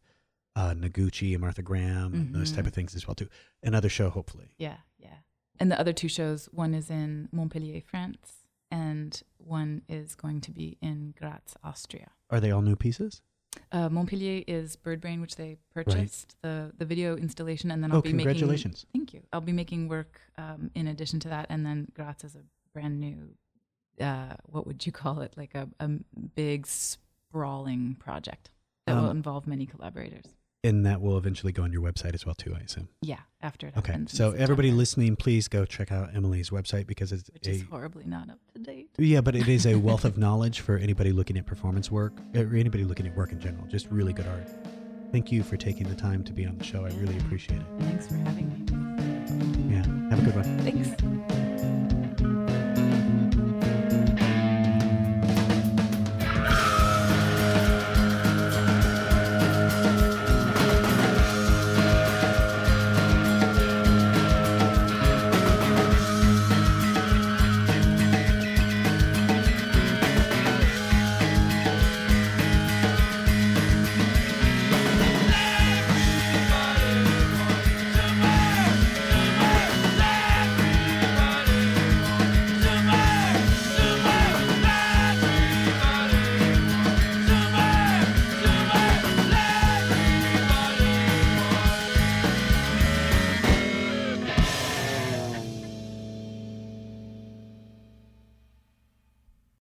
[SPEAKER 1] uh, Noguchi and Martha Graham and those type
[SPEAKER 2] Mhm.
[SPEAKER 1] of things as well too. Another show, hopefully.
[SPEAKER 2] Yeah, yeah. And the other two shows, one is in Montpellier, France, and one is going to be in Graz, Austria.
[SPEAKER 1] Are they all new pieces?
[SPEAKER 2] Uh, Montpellier is Birdbrain, which they purchased the the video installation, and then I'll
[SPEAKER 1] oh,
[SPEAKER 2] be
[SPEAKER 1] congratulations!
[SPEAKER 2] making. Thank you. I'll be making work um, in addition to that, and then Graz is a brand new. Uh, what would you call it? Like a, a big sprawling project that will
[SPEAKER 1] Um,
[SPEAKER 2] involve many collaborators.
[SPEAKER 1] And that will eventually go on your website as well too, I assume.
[SPEAKER 2] Yeah, after it
[SPEAKER 1] Okay, so everybody listening, please go check out Emily's website because it's
[SPEAKER 2] which
[SPEAKER 1] a
[SPEAKER 2] is horribly not up to date.
[SPEAKER 1] yeah, but it is a wealth of knowledge for anybody looking at performance work or anybody looking at work in general. Just really good art. Thank you for taking the time to be on the show. I really appreciate it.
[SPEAKER 2] Thanks for having me.
[SPEAKER 1] Yeah, have a good one.
[SPEAKER 2] Thanks.